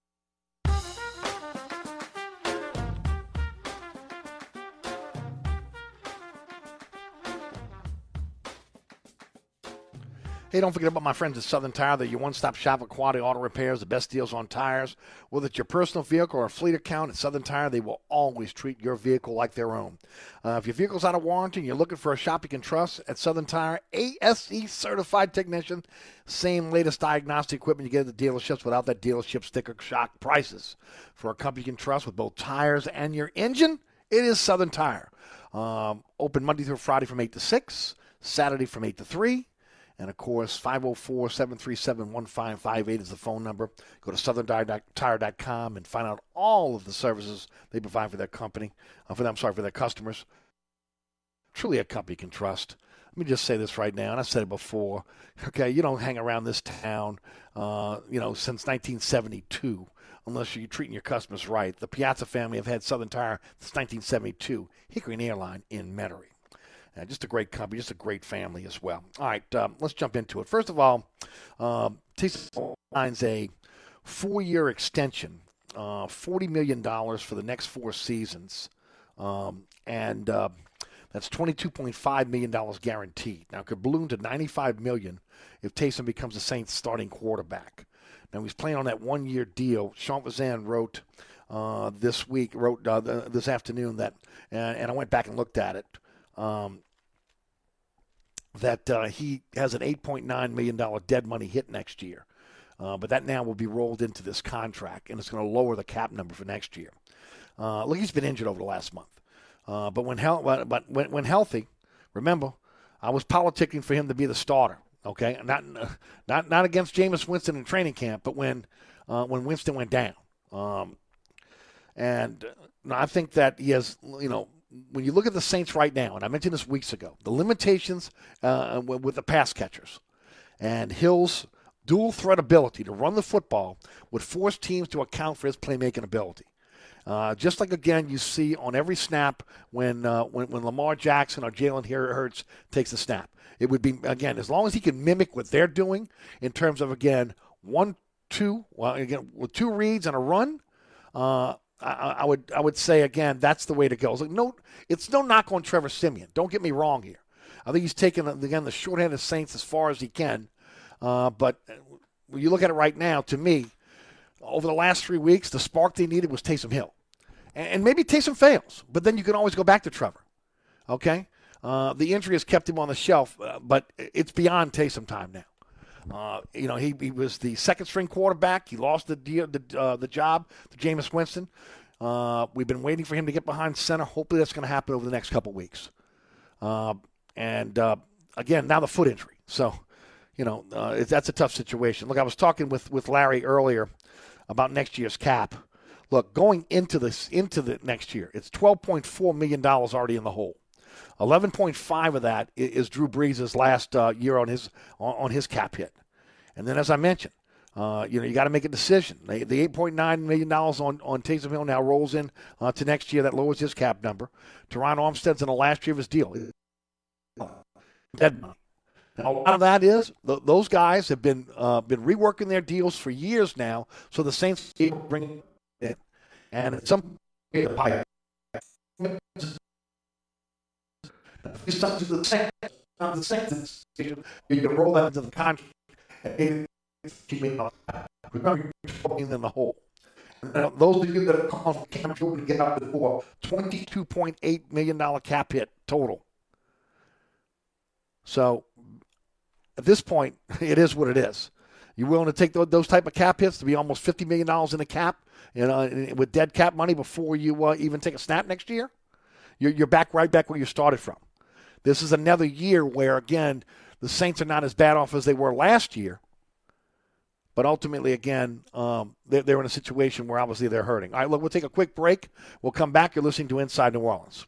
Hey, don't forget about my friends at Southern Tire. They're your one-stop shop for quality auto repairs, the best deals on tires. Whether it's your personal vehicle or a fleet account at Southern Tire, they will always treat your vehicle like their own. Uh, if your vehicle's out of warranty and you're looking for a shop you can trust, at Southern Tire, ASE certified technician, same latest diagnostic equipment you get at the dealerships without that dealership sticker shock prices. For a company you can trust with both tires and your engine, it is Southern Tire. Um, open Monday through Friday from 8 to 6, Saturday from 8 to 3. And of course, 504 737 1558 is the phone number. Go to southerntire.com and find out all of the services they provide for their company, uh, for them, sorry, for their customers. Truly a company you can trust. Let me just say this right now, and I've said it before. Okay, you don't hang around this town, uh, you know, since 1972 unless you're treating your customers right. The Piazza family have had Southern Tire since 1972, Hickory and Airline in Metairie. Uh, just a great company, just a great family as well. All right, um, let's jump into it. First of all, um, signs a four-year extension, uh, $40 million for the next four seasons, um, and uh, that's $22.5 million guaranteed. Now, it could balloon to 95 million if Taysom becomes the Saints' starting quarterback. Now he's playing on that one-year deal. Sean Fazende wrote uh, this week, wrote uh, this afternoon that, and, and, I went back and looked at it. Um, that uh, he has an $8.9 million dead money hit next year. Uh, but that now will be rolled into this contract, and it's going to lower the cap number for next year. Uh, look, he's been injured over the last month. Uh, but when, hel- but when, when healthy, remember, I was politicking for him to be the starter. Okay, not not not against Jameis Winston in training camp, but when uh, when Winston went down. Um, and uh, I think that he has, you know, when you look at the Saints right now, and I mentioned this weeks ago, the limitations uh, with the pass catchers and Hill's dual threat ability to run the football would force teams to account for his playmaking ability. Uh, just like again you see on every snap when uh, when, when Lamar Jackson or Jalen Hurts takes a snap. It would be again as long as he can mimic what they're doing in terms of again one two well again with two reads and a run. Uh, I, I, would I would say again that's the way to go. It's like no, it's no knock on Trevor Siemian. Don't get me wrong here. I think he's taken again the shorthanded Saints as far as he can. Uh, but when you look at it right now, to me, over the last three weeks, the spark they needed was Taysom Hill, and, and maybe Taysom fails, but then you can always go back to Trevor. Okay, uh, the injury has kept him on the shelf, uh, but it's beyond Taysom time now. Uh, you know, he, he was the second string quarterback. He lost the the, uh, the job to Jameis Winston. Uh, we've been waiting for him to get behind center. Hopefully, that's going to happen over the next couple weeks. and again, now the foot injury. So, you know, that's a tough situation. Look, I was talking with, with Larry earlier about next year's cap. Look, going into this into the next year, it's twelve point four million dollars already in the hole. 11.5 of that is Drew Brees' last uh, year on his on his cap hit, and then as I mentioned, uh, you know you got to make a decision. The, the 8.9 million dollars on on Taysom Hill now rolls in uh, to next year. That lowers his cap number. Terron Armstead's in the last year of his deal. Dead. A lot of that is th- those guys have been uh, been reworking their deals for years now, so the Saints bring it, and at some you start to the second, the second you can roll that into the contract. And keep me up. Remember, you're in the hole. Now, those of you that have called Cam Jordan to get out before, $22.8 million cap hit total. So at this point, (laughs) it is what it is. You willing to take those type of cap hits to be almost $50 million in the cap, you know, with dead cap money before you uh, even take a snap next year? You're, you're back right back where you started from. This is another year where, again, the Saints are not as bad off as they were last year. But ultimately, again, um, they're, they're in a situation where obviously they're hurting. All right, look, we'll take a quick break. We'll come back. You're listening to Inside New Orleans.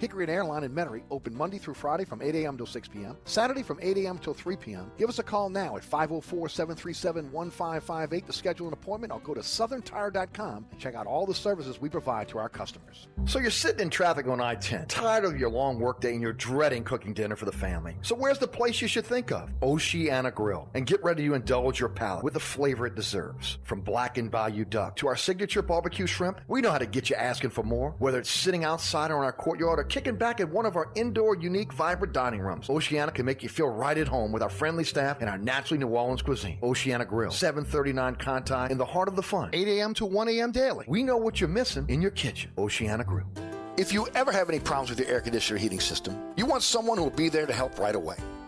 Hickory and Airline in Metairie, open Monday through Friday from 8 a.m. till 6 p.m. Saturday from 8 a.m. till 3 p.m. Give us a call now at 504-737-1558 to schedule an appointment or go to southerntire.com and check out all the services we provide to our customers. So you're sitting in traffic on I-10, tired of your long workday and you're dreading cooking dinner for the family. So where's the place you should think of? Oceana Grill. And get ready to indulge your palate with the flavor it deserves. From blackened bayou duck to our signature barbecue shrimp, we know how to get you asking for more. Whether it's sitting outside or in our courtyard or kicking back at one of our indoor, unique, vibrant dining rooms, Oceana can make you feel right at home with our friendly staff and our naturally New Orleans cuisine. Oceana Grill, 739 Conti, in the heart of the fun, 8 a.m. to 1 a.m. daily. We know what you're missing in your kitchen. Oceana Grill. If you ever have any problems with your air conditioner heating system, you want someone who will be there to help right away.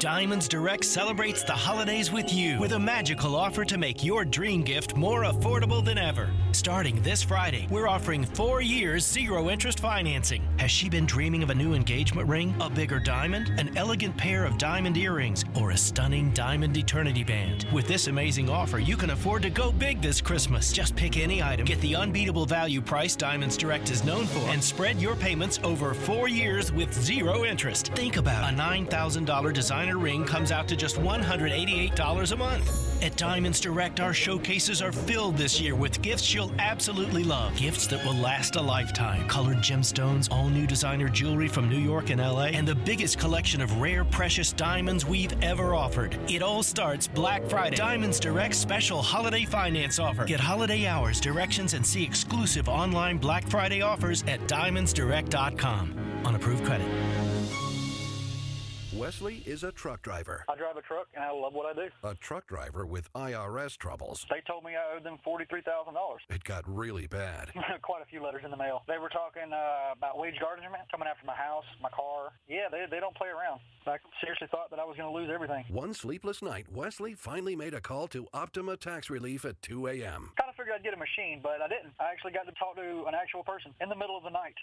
Diamonds Direct celebrates the holidays with you with a magical offer to make your dream gift more affordable than ever. Starting this Friday, we're offering four years zero interest financing. Has she been dreaming of a new engagement ring, a bigger diamond, an elegant pair of diamond earrings, or a stunning diamond eternity band? With this amazing offer, you can afford to go big this Christmas. Just pick any item, get the unbeatable value price Diamonds Direct is known for, and spread your payments over four years with zero interest. Think about it. a $9,000 designer ring comes out to just $188 a month. At Diamonds Direct, our showcases are filled this year with gifts you'll absolutely love. Gifts that will last a lifetime. Colored gemstones, all new designer jewelry from New York and LA, and the biggest collection of rare, precious diamonds we've ever offered. It all starts Black Friday. Diamonds Direct special holiday finance offer. Get holiday hours, directions, and see exclusive online Black Friday offers at diamondsdirect.com. On approved credit. Wesley is a truck driver. I drive a truck and I love what I do. A truck driver with IRS troubles. They told me I owed them $43,000. It got really bad. (laughs) Quite a few letters in the mail. They were talking uh, about wage garnishment, coming after my house, my car. Yeah, they, they don't play around. I seriously thought that I was going to lose everything. One sleepless night, Wesley finally made a call to Optima Tax Relief at 2 a.m. Kind of figured I'd get a machine, but I didn't. I actually got to talk to an actual person in the middle of the night.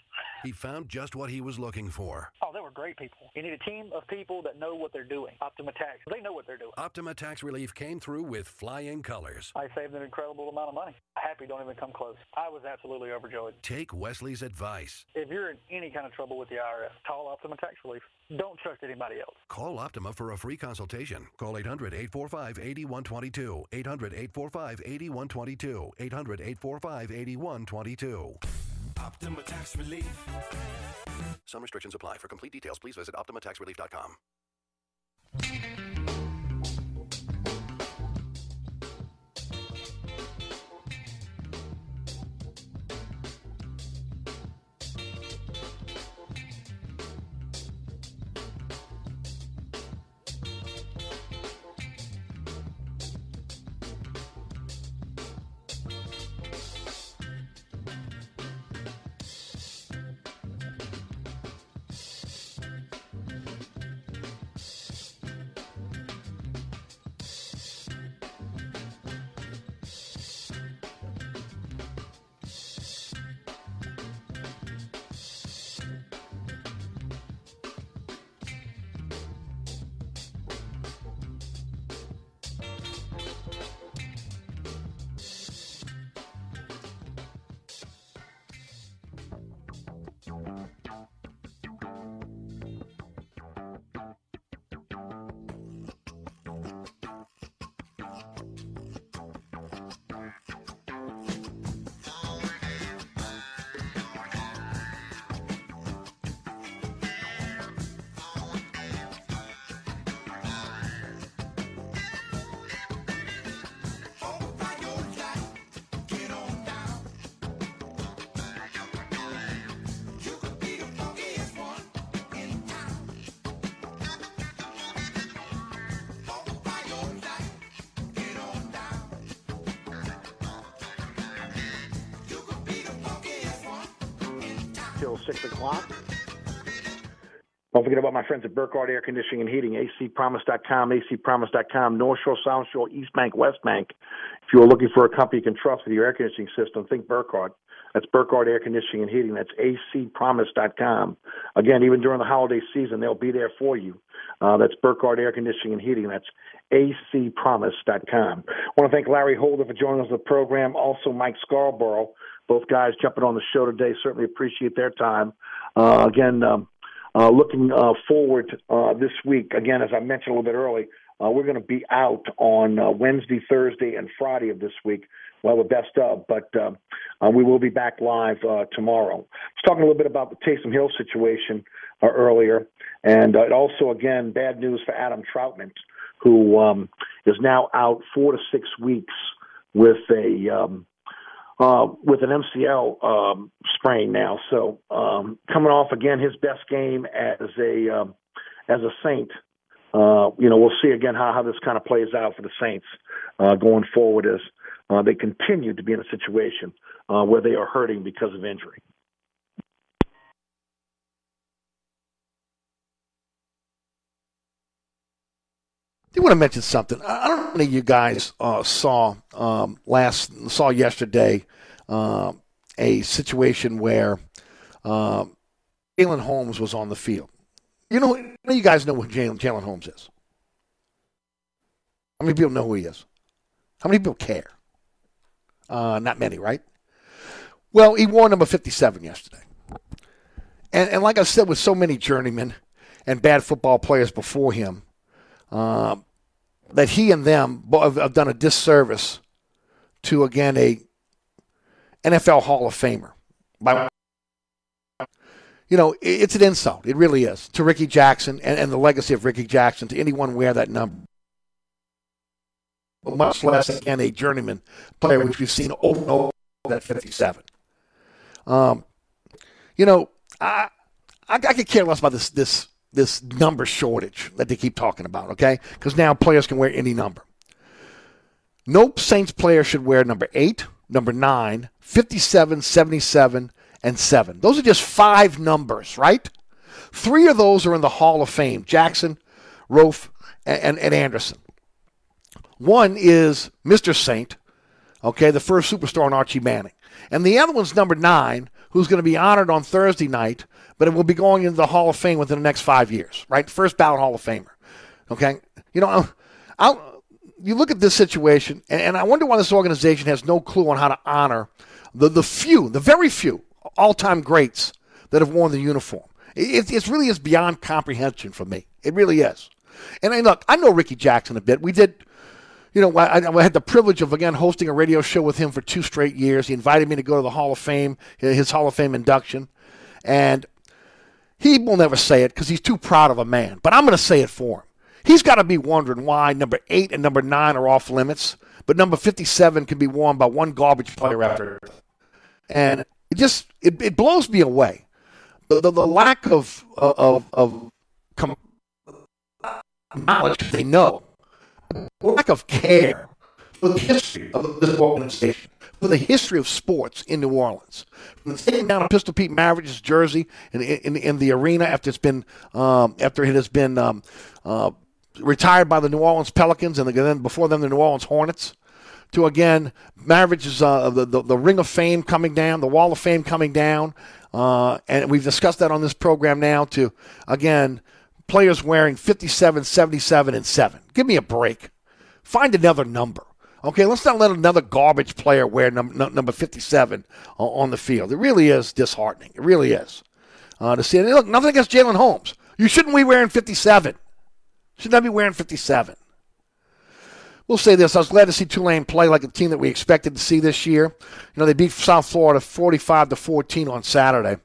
He found just what he was looking for. Oh, they were great people. You need a team of people that know what they're doing. Optima Tax, they know what they're doing. Optima Tax Relief came through with flying colors. I saved an incredible amount of money. Happy don't even come close. I was absolutely overjoyed. Take Wesley's advice. If you're in any kind of trouble with the IRS, call Optima Tax Relief. Don't trust anybody else. Call Optima for a free consultation. Call 800 845 8122. 800 845 8122. 800 845 8122. Optima Tax Relief. Some restrictions apply. For complete details, please visit OptimaTaxRelief.com. till 6 o'clock. Don't forget about my friends at Burkhardt Air Conditioning and Heating, acpromise.com, acpromise.com, North Shore, South Shore, East Bank, West Bank. If you are looking for a company you can trust with your air conditioning system, think Burkhardt. That's Burkhardt Air Conditioning and Heating. That's acpromise.com. Again, even during the holiday season, they'll be there for you. Uh, that's Burkhardt Air Conditioning and Heating. That's acpromise.com. I want to thank Larry Holder for joining us on the program. Also, Mike Scarborough. Both guys jumping on the show today. Certainly appreciate their time. Uh, again, um, uh, looking uh, forward uh, this week, again, as I mentioned a little bit early, uh, we're going to be out on uh, Wednesday, Thursday, and Friday of this week. Well, the best of, but uh, we will be back live tomorrow. I was talking a little bit about the Taysom Hill situation earlier, and also, again, bad news for Adam Trautman, who um, is now out four to six weeks with a um, uh, with an MCL um, sprain now. So um, coming off again his best game as a um, as a Saint. Uh, you know, we'll see again how, how this kind of plays out for the Saints uh, going forward as uh, they continue to be in a situation uh, where they are hurting because of injury. Do want to mention something. I don't know if of you guys uh, saw um, last saw yesterday uh, a situation where uh, Jalen Holmes was on the field. You know, you guys know who Jalen Jalen Holmes is. How many people know who he is? How many people care? Uh, not many, right? Well, he wore number 57 yesterday. And, and like I said, with so many journeymen and bad football players before him, uh, that he and them have, done a disservice to again a NFL Hall of Famer. By you know, it's an insult. It really is to Rickey Jackson and, and the legacy of Rickey Jackson to anyone wear that number. Much less again a journeyman player, which we've seen over and over at 57. Um, you know, I, I I could care less about this this this number shortage that they keep talking about, okay? Because now players can wear any number. No Saints player should wear number 8, number 9, 57, 77, and 7. Those are just five numbers, right? Three of those are in the Hall of Fame Jackson, Roaf, and, and, and Andersen. One is Mr. Saint, okay, the first superstar on Archie Manning. And the other one's number 9, who's going to be honored on Thursday night but it will be going into the Hall of Fame within the next five years, right? First ballot Hall of Famer. Okay? You know, I'll, you look at this situation, and, and I wonder why this organization has no clue on how to honor the, the few, the very few all time greats that have worn the uniform. It, it really is beyond comprehension for me. It really is. And I, look, I know Rickey Jackson a bit. We did you know, I, I, had the privilege of again hosting a radio show with him for two straight years. He invited me to go to the Hall of Fame, uh, his Hall of Fame induction, and he will never say it because he's too proud of a man, but I'm going to say it for him. He's got to be wondering why number eight and number nine are off limits, but number 57 can be worn by one garbage player after. And it just it, it blows me away. The, the, the lack of of of com- knowledge they know, lack of care for the history of this organization for the history of sports in New Orleans. From taking down a Pistol Pete Maravich's jersey in, in, in the arena after it's been um, after it has been um, uh, retired by the New Orleans Pelicans and then before them the New Orleans Hornets. To again, Maravich's uh, the, the, the Ring of Fame coming down, the Wall of Fame coming down, uh, and we've discussed that on this program now. To again, players wearing 57, 77, and seven. Give me a break. Find another number. Okay, let's not let another garbage player wear num- number 57 on the field. It really is disheartening. It really is. Uh, to see it. Look, nothing against Jalen Holmes. You shouldn't be wearing 57. Should not be wearing 57. We'll say this. I was glad to see Tulane play like a team that we expected to see this year. You know, they beat South Florida 45 to 14 on Saturday.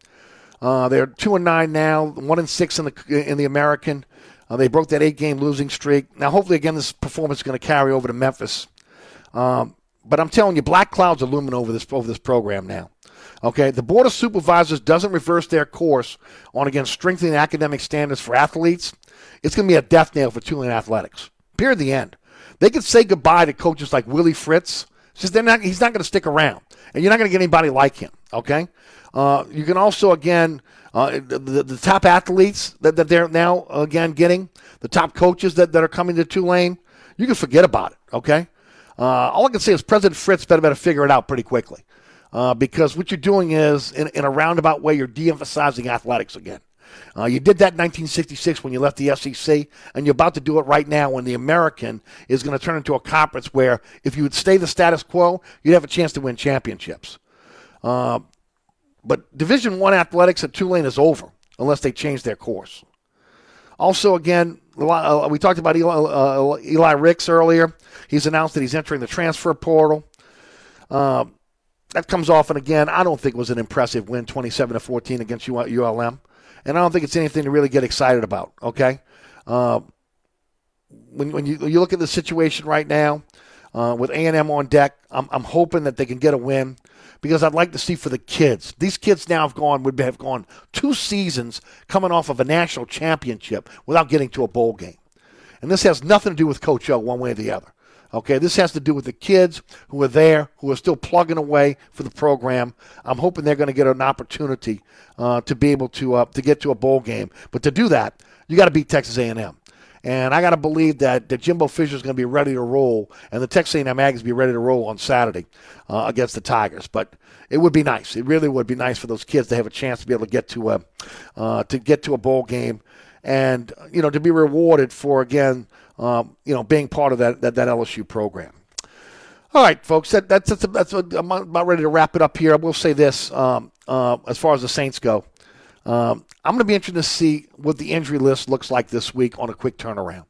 Uh, they're two and nine now, one and six in the in the American. Uh, they broke that eight game losing streak. Now, hopefully, again, this performance is going to carry over to Memphis. Um, but I'm telling you, black clouds are looming over this over this program now. Okay, the board of supervisors doesn't reverse their course on again strengthening academic standards for athletes. It's going to be a death nail for Tulane athletics. Period. The end. They could say goodbye to coaches like Willie Fritz. Just they're not. He's not going to stick around. and you're not going to get anybody like him. Okay, uh, you can also again uh, the, the, top athletes that, that they're now again getting, the top coaches that, that are coming to Tulane. You can forget about it. Okay, uh, all I can say is President Fitts better better figure it out pretty quickly, uh, because what you're doing is in, in a roundabout way you're de-emphasizing athletics again. Uh, you did that in 1966 when you left the SEC, and you're about to do it right now when the American is going to turn into a conference where if you would stay the status quo, you'd have a chance to win championships. Uh, but Division One athletics at Tulane is over unless they change their course. Also, again, uh, we talked about Eli, uh, Eli Ricks earlier. He's announced that he's entering the transfer portal. Uh, that comes off, and again, I don't think it was an impressive win, 27 to 14 against ULM and I don't think it's anything to really get excited about. Okay, uh, when when you you look at the situation right now uh, with A and M on deck, I'm I'm hoping that they can get a win because I'd like to see for the kids. These kids now have gone would have gone two seasons coming off of a national championship without getting to a bowl game, and this has nothing to do with Coach O one way or the other. Okay, this has to do with the kids who are there, who are still plugging away for the program. I'm hoping they're going to get an opportunity uh, to be able to uh, to get to a bowl game. But to do that, you got to beat Texas A&M. And I got to believe that, that Jimbo Fisher is going to be ready to roll, and the Texas A&M Aggies be ready to roll on Saturday uh, against the Tigers. But it would be nice. It really would be nice for those kids to have a chance to be able to get to a uh, to get to a bowl game, and you know to be rewarded for again um, you know, being part of that, that, that LSU program. All right, folks, that, that's, that's, that's I'm about ready to wrap it up here. I will say this um, uh, as far as the Saints go. Um, I'm going to be interested to see what the injury list looks like this week on a quick turnaround.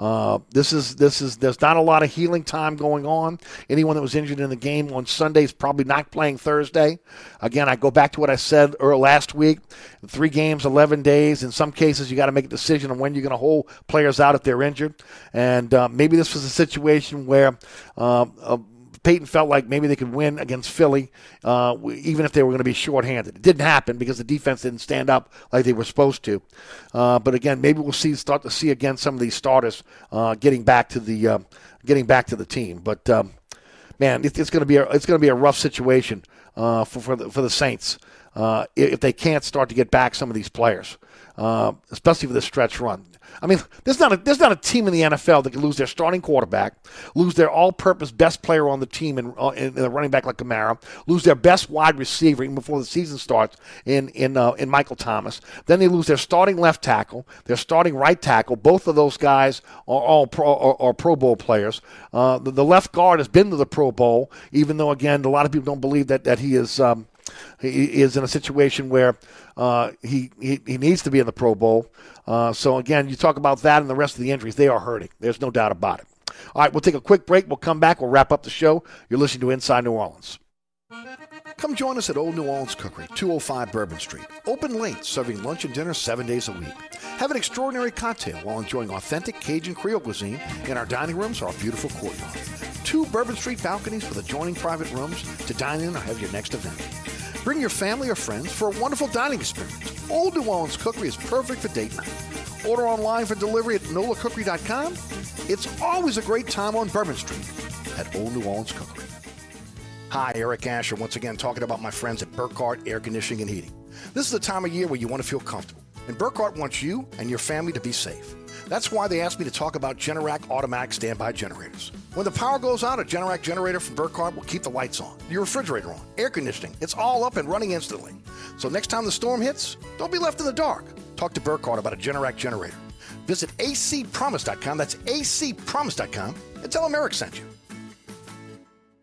Uh, this is this is there's not a lot of healing time going on. Anyone that was injured in the game on Sunday is probably not playing Thursday. Again, I go back to what I said last week: three games, 11 days. In some cases, you got to make a decision on when you're going to hold players out if they're injured. And uh, maybe this was a situation where uh, Payton felt like maybe they could win against Philly, uh, even if they were going to be shorthanded. It didn't happen because the defense didn't stand up like they were supposed to. Uh, but again, maybe we'll see start to see again some of these starters uh, getting back to the uh, getting back to the team. But um, man, it, it's going to be a, it's going to be a rough situation uh, for for the, for the Saints uh, if they can't start to get back some of these players, especially for this stretch run. I mean, there's not a there's not a team in the NFL that can lose their starting quarterback, lose their all-purpose best player on the team in, uh, in, in a running back like Kamara, lose their best wide receiver even before the season starts in in uh, in Michael Thomas. Then they lose their starting left tackle, their starting right tackle. Both of those guys are all pro are, are Pro Bowl players. Uh, the, the, left guard has been to the Pro Bowl, even though again a lot of people don't believe that that he is. Um, he is in a situation where uh, he, he, he needs to be in the Pro Bowl. Uh, so again, you talk about that and the rest of the injuries; they are hurting. There's no doubt about it. All right, we'll take a quick break. We'll come back. We'll wrap up the show. You're listening to Inside New Orleans. Come join us at Old New Orleans Cookery, 205 Bourbon Street. Open late, serving lunch and dinner seven days a week. Have an extraordinary cocktail while enjoying authentic Cajun Creole cuisine in our dining rooms or our beautiful courtyard. Two Bourbon Street balconies with adjoining private rooms to dine in or have your next event. Bring your family or friends for a wonderful dining experience. Old New Orleans Cookery is perfect for date night. Order online for delivery at nolacookery.com. It's always a great time on Bourbon Street at Old New Orleans Cookery. Hi, Eric Asher, once again talking about my friends at Burkhardt Air Conditioning and Heating. This is the time of year where you want to feel comfortable, and Burkhardt wants you and your family to be safe. That's why they asked me to talk about Generac automatic standby generators. When the power goes out, a Generac generator from Burkhardt will keep the lights on, your refrigerator on, air conditioning. It's all up and running instantly. So next time the storm hits, don't be left in the dark. Talk to Burkhardt about a Generac generator. Visit acpromise.com. That's acpromise.com and tell them Eric sent you.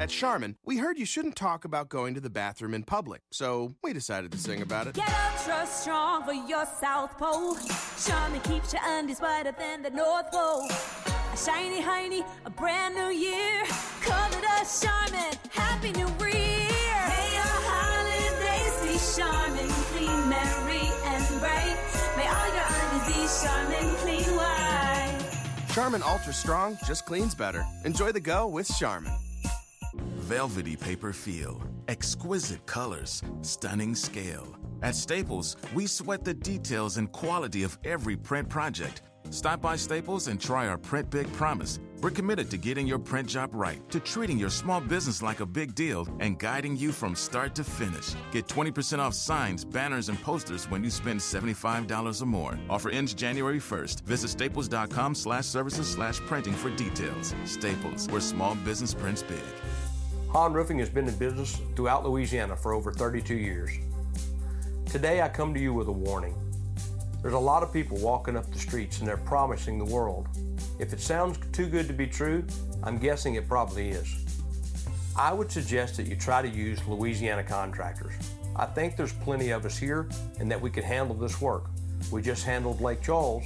At Charmin, we heard you shouldn't talk about going to the bathroom in public, so we decided to sing about it. Get ultra strong for your South Pole. Charmin keeps your undies whiter than the North Pole. A shiny hiney, a brand new year. Call it a Charmin. Happy New Year. May your holidays be Charmin, clean, merry, and bright. May all your undies be Charmin, clean white. Charmin Ultra Strong just cleans better. Enjoy the go with Charmin. Velvety paper feel, exquisite colors, stunning scale. At Staples, we sweat the details and quality of every print project. Stop by Staples and try our Print Big Promise. We're committed to getting your print job right, to treating your small business like a big deal, and guiding you from start to finish. Get 20% off signs, banners, and posters when you spend $75 or more. Offer ends January 1st. Visit staples.com slash services slash printing for details. Staples, where small business prints big. Han Roofing has been in business throughout Louisiana for over 32 years. Today I come to you with a warning. There's a lot of people walking up the streets and they're promising the world. If it sounds too good to be true, I'm guessing it probably is. I would suggest that you try to use Louisiana contractors. I think there's plenty of us here and that we can handle this work. We just handled Lake Charles.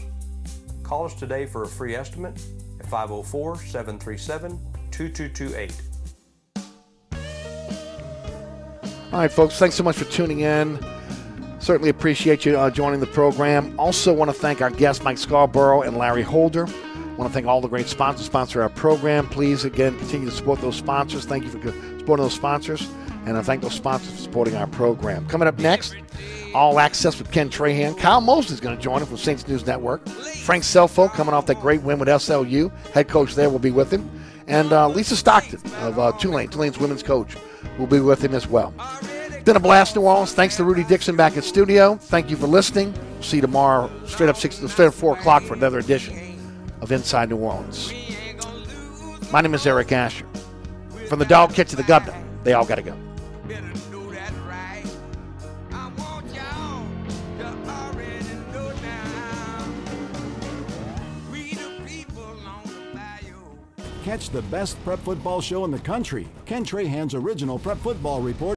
Call us today for a free estimate at 504 737 2228. All right, folks, thanks so much for tuning in. Certainly appreciate you uh, joining the program. Also, want to thank our guests, Mike Scarborough and Larry Holder. Want to thank all the great sponsors sponsor our program. Please, again, continue to support those sponsors. Thank you for supporting those sponsors. And I thank those sponsors for supporting our program. Coming up next, All Access with Ken Trahan. Kyle Mosley is going to join us from Saints News Network. Frank Scelfo coming off that great win with SLU. Head coach there will be with him. And uh, Lisa Stockton of uh, Tulane, Tulane's women's coach, will be with him as well. Been a blast, New Orleans. Thanks to Rudy Dixon back in studio. Thank you for listening. See you tomorrow, straight up six, straight up four o'clock for another edition of Inside New Orleans. My name is Eric Asher. From the dog catch to the governor, they all got to go. Catch the best prep football show in the country. Ken Trahan's original prep football report.